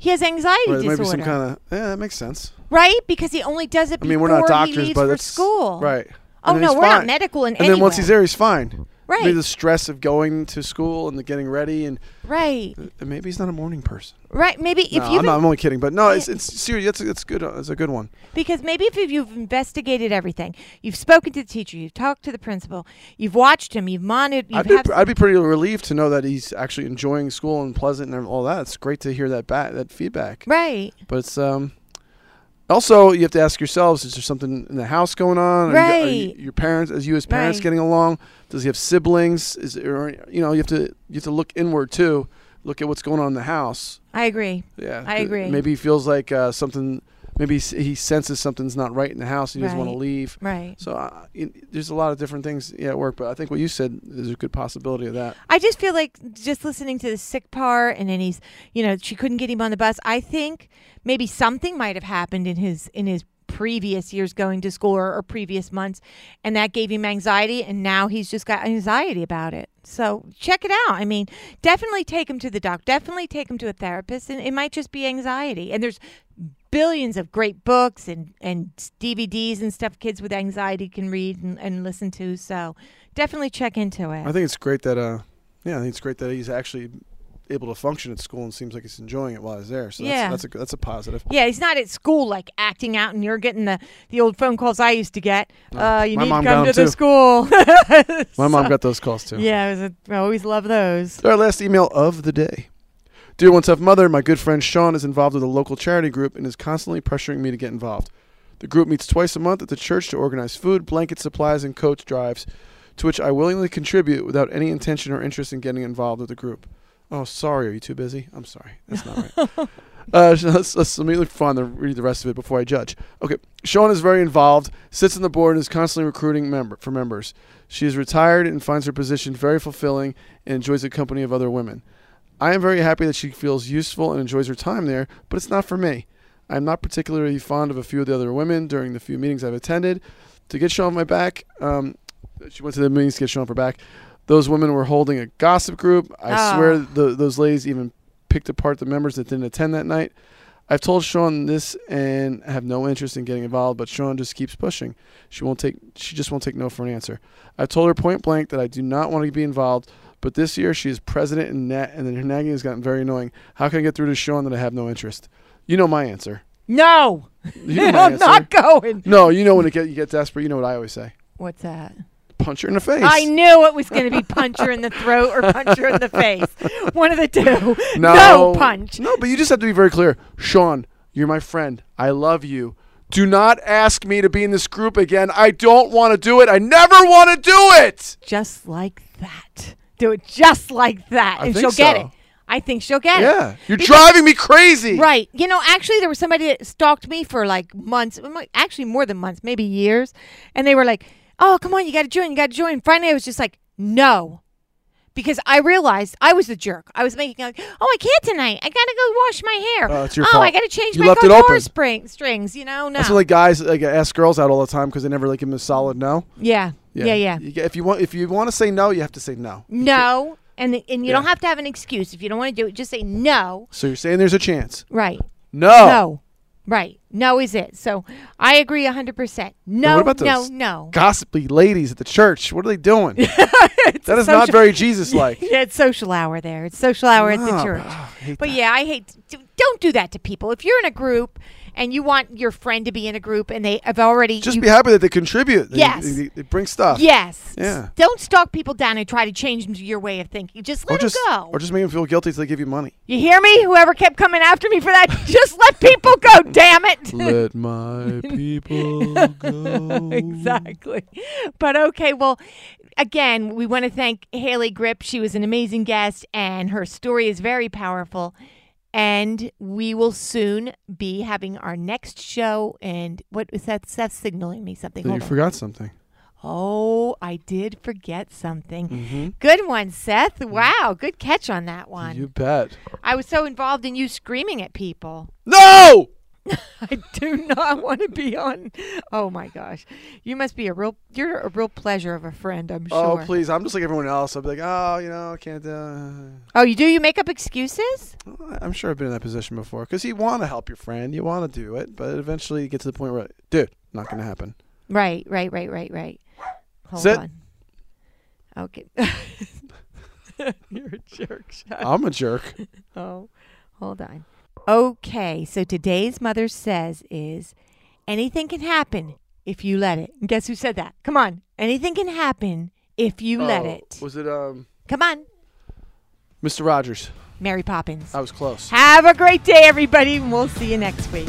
[SPEAKER 2] He has anxiety
[SPEAKER 3] Right, there might
[SPEAKER 2] disorder,
[SPEAKER 3] be some kind of yeah, that makes sense.
[SPEAKER 2] right? Because he only does it.
[SPEAKER 3] I mean, we're
[SPEAKER 2] before
[SPEAKER 3] not doctors,
[SPEAKER 2] he leaves
[SPEAKER 3] but
[SPEAKER 2] for
[SPEAKER 3] it's
[SPEAKER 2] school,
[SPEAKER 3] right.
[SPEAKER 2] Oh
[SPEAKER 3] And then
[SPEAKER 2] no,
[SPEAKER 3] he's
[SPEAKER 2] we're not
[SPEAKER 3] fine.
[SPEAKER 2] medical in
[SPEAKER 3] And then once he's there, he's fine.
[SPEAKER 2] Right.
[SPEAKER 3] Maybe the stress of going to school and the getting ready, and,
[SPEAKER 2] right,
[SPEAKER 3] and maybe he's not a morning person.
[SPEAKER 2] right. Maybe if
[SPEAKER 3] no,
[SPEAKER 2] you
[SPEAKER 3] I'm, I'm only kidding, but no, it's it's serious. That's that's good. That's a good one.
[SPEAKER 2] Because maybe if you've investigated everything, you've spoken to the teacher, you've talked to the principal, you've watched him, you've monitored, you've
[SPEAKER 3] I'd be, I'd be pretty relieved to know that he's actually enjoying school and pleasant and all that. It's great to hear that ba- that feedback.
[SPEAKER 2] right,
[SPEAKER 3] But it's um. Also, you have to ask yourselves: Is there something in the house going on? Are you- are you-
[SPEAKER 2] Right.
[SPEAKER 3] your parents, as you as parents,
[SPEAKER 2] Right.
[SPEAKER 3] getting along? Does he have siblings? Is there, you know, you have to you have to look inward too. Look at what's going on in the house.
[SPEAKER 2] I agree.
[SPEAKER 3] Yeah,
[SPEAKER 2] I agree.
[SPEAKER 3] Maybe he feels like uh, something. Maybe he senses something's not right in the house. and He doesn't want to leave.
[SPEAKER 2] Right.
[SPEAKER 3] So uh, there's a lot of different things yeah, at work, but I think what you said is a good possibility of that.
[SPEAKER 2] I just feel like just listening to the sick part, and then he's, you know, she couldn't get him on the bus. I think maybe something might have happened in his in his previous years going to school or, or previous months, and that gave him anxiety, and now he's just got anxiety about it. So check it out. I mean, definitely take him to the doc. Definitely take him to a therapist, and it might just be anxiety. And there's billions of great books and and DVDs and stuff kids with anxiety can read and, and listen to. So definitely check into it.
[SPEAKER 3] I think it's great that uh, yeah, I think it's great that he's actually able to function at school and seems like he's enjoying it while he's there. So
[SPEAKER 2] Yeah.
[SPEAKER 3] that's, that's a that's a positive.
[SPEAKER 2] Yeah, he's not at school like acting out, and you're getting the the old phone calls I used to get. Uh, you
[SPEAKER 3] my
[SPEAKER 2] need to come to
[SPEAKER 3] 'em
[SPEAKER 2] the
[SPEAKER 3] too.
[SPEAKER 2] school. (laughs) (laughs)
[SPEAKER 3] My mom got those calls too.
[SPEAKER 2] Yeah, it was a, I always love those.
[SPEAKER 3] Our last email of the day. Dear One Tough Mother, my good friend Sean is involved with a local charity group and is constantly pressuring me to get involved. The group meets twice a month at the church to organize food, blanket supplies, and coach drives, to which I willingly contribute without any intention or interest in getting involved with the group. Oh, sorry, are you too busy? I'm sorry. That's not right. (laughs) Uh, (laughs) let's, let's, let me look fun to read the rest of it before I judge. Okay, Sean is very involved, sits on the board, and is constantly recruiting member for members. She is retired and finds her position very fulfilling and enjoys the company of other women. I am very happy that she feels useful and enjoys her time there, but it's not for me. I am not particularly fond of a few of the other women during the few meetings I've attended. To get Sean off my back, um, she went to the meetings to get Sean off her back. Those women were holding a gossip group. I
[SPEAKER 2] Oh.
[SPEAKER 3] swear the, those ladies even picked apart the members that didn't attend that night. I've told Sean this and have no interest in getting involved, but Sean just keeps pushing. She won't take. She just won't take no for an answer. I've told her point blank that I do not want to be involved, but this year she is president and net, and then her nagging has gotten very annoying. How can I get through to Sean that I have no interest? You know my answer.
[SPEAKER 2] No,
[SPEAKER 3] You know my (laughs)
[SPEAKER 2] I'm
[SPEAKER 3] answer.
[SPEAKER 2] not going.
[SPEAKER 3] No, you know when it get you get desperate. You know what I always say.
[SPEAKER 2] What's that?
[SPEAKER 3] Punch her in the face.
[SPEAKER 2] I knew it was going to be punch her in the throat or punch her in the face. (laughs) One of the two.
[SPEAKER 3] No,
[SPEAKER 2] No punch.
[SPEAKER 3] No, but you just have to be very clear. Sean, you're my friend. I love you. Do not ask me to be in this group again. I don't want to do it. I never want to do it.
[SPEAKER 2] Just like that. Do it just like that,
[SPEAKER 3] I
[SPEAKER 2] and she'll get it. I think she'll get it.
[SPEAKER 3] Yeah, you're
[SPEAKER 2] Because-
[SPEAKER 3] driving me crazy.
[SPEAKER 2] Right. You know, actually, there was somebody that stalked me for like months, actually more than months, maybe years. And they were like, oh, come on, you got to join, you got to join. Finally, I was just like, no. Because I realized I was the jerk. I was making like, oh, I can't tonight. I gotta go wash my hair.
[SPEAKER 3] Oh, it's your
[SPEAKER 2] oh,
[SPEAKER 3] fault.
[SPEAKER 2] I gotta change
[SPEAKER 3] You
[SPEAKER 2] my
[SPEAKER 3] left it
[SPEAKER 2] guitar
[SPEAKER 3] open.
[SPEAKER 2] spring strings. You know, no.
[SPEAKER 3] That's like guys like ask girls out all the time because they never like give them a solid no.
[SPEAKER 2] yeah, yeah, yeah.
[SPEAKER 3] You if you want, if you want to say no, you have to say no.
[SPEAKER 2] No, and the, and you don't have to have an excuse if you don't want to do it. Just say no.
[SPEAKER 3] So you're saying there's a chance?
[SPEAKER 2] Right.
[SPEAKER 3] No.
[SPEAKER 2] No. Right. No is it. So I agree hundred percent. No.
[SPEAKER 3] what about
[SPEAKER 2] no.
[SPEAKER 3] those
[SPEAKER 2] No.
[SPEAKER 3] Gossipy ladies at the church. What are they doing? (laughs) that is not very Jesus-like. (laughs)
[SPEAKER 2] Yeah, it's social hour there. It's social hour at the church.
[SPEAKER 3] hate
[SPEAKER 2] But
[SPEAKER 3] that.
[SPEAKER 2] yeah, I hate. To, don't do that to people. If you're in a group and you want your friend to be in a group and they have already
[SPEAKER 3] Just
[SPEAKER 2] you-
[SPEAKER 3] be happy that they contribute. They,
[SPEAKER 2] Yes.
[SPEAKER 3] They, they bring stuff.
[SPEAKER 2] Yes.
[SPEAKER 3] Yeah.
[SPEAKER 2] Don't stalk people down and try to change them to your way of thinking. Just
[SPEAKER 3] Or
[SPEAKER 2] let
[SPEAKER 3] just,
[SPEAKER 2] them go.
[SPEAKER 3] or just make them feel guilty so they give you money.
[SPEAKER 2] you hear me? Whoever kept coming after me for that, (laughs) just let people go. Damn it.
[SPEAKER 3] Let my people go. (laughs)
[SPEAKER 2] exactly. But okay, well, again, we want to thank Hayley Gripp. She was an amazing guest, and her story is very powerful. And we will soon be having our next show. And what is that? Seth signaling me something.
[SPEAKER 3] That you
[SPEAKER 2] on.
[SPEAKER 3] forgot something.
[SPEAKER 2] Oh, I did forget something.
[SPEAKER 3] Mm-hmm.
[SPEAKER 2] Good one, Seth. Wow, good catch on that one.
[SPEAKER 3] You bet.
[SPEAKER 2] I was so involved in you screaming at people.
[SPEAKER 3] No! (laughs)
[SPEAKER 2] I do not want to be on. Oh my gosh, you must be a real. You're a real pleasure of a friend. I'm sure.
[SPEAKER 3] Oh, please. I'm just like everyone else. I'll be like, oh, you know, I can't. Uh.
[SPEAKER 2] Oh, you do? You make up excuses?
[SPEAKER 3] Well, I'm sure I've been in that position before because you want to help your friend, you want to do it, but eventually you get to the point where, dude, not going to happen.
[SPEAKER 2] Right, right, right, right, right. Hold
[SPEAKER 3] Sit.
[SPEAKER 2] on. Okay. (laughs) (laughs) You're a jerk.
[SPEAKER 3] I'm a jerk.
[SPEAKER 2] Oh, hold on. Okay, so today's mother says is anything can happen if you let it. And guess who said that? Come on. Anything can happen if you let
[SPEAKER 3] Oh,
[SPEAKER 2] it.
[SPEAKER 3] Was it um,
[SPEAKER 2] Come on.
[SPEAKER 3] Mr. Rogers?
[SPEAKER 2] Mary Poppins.
[SPEAKER 3] I was close.
[SPEAKER 2] Have a great day, everybody, and we'll see you next week.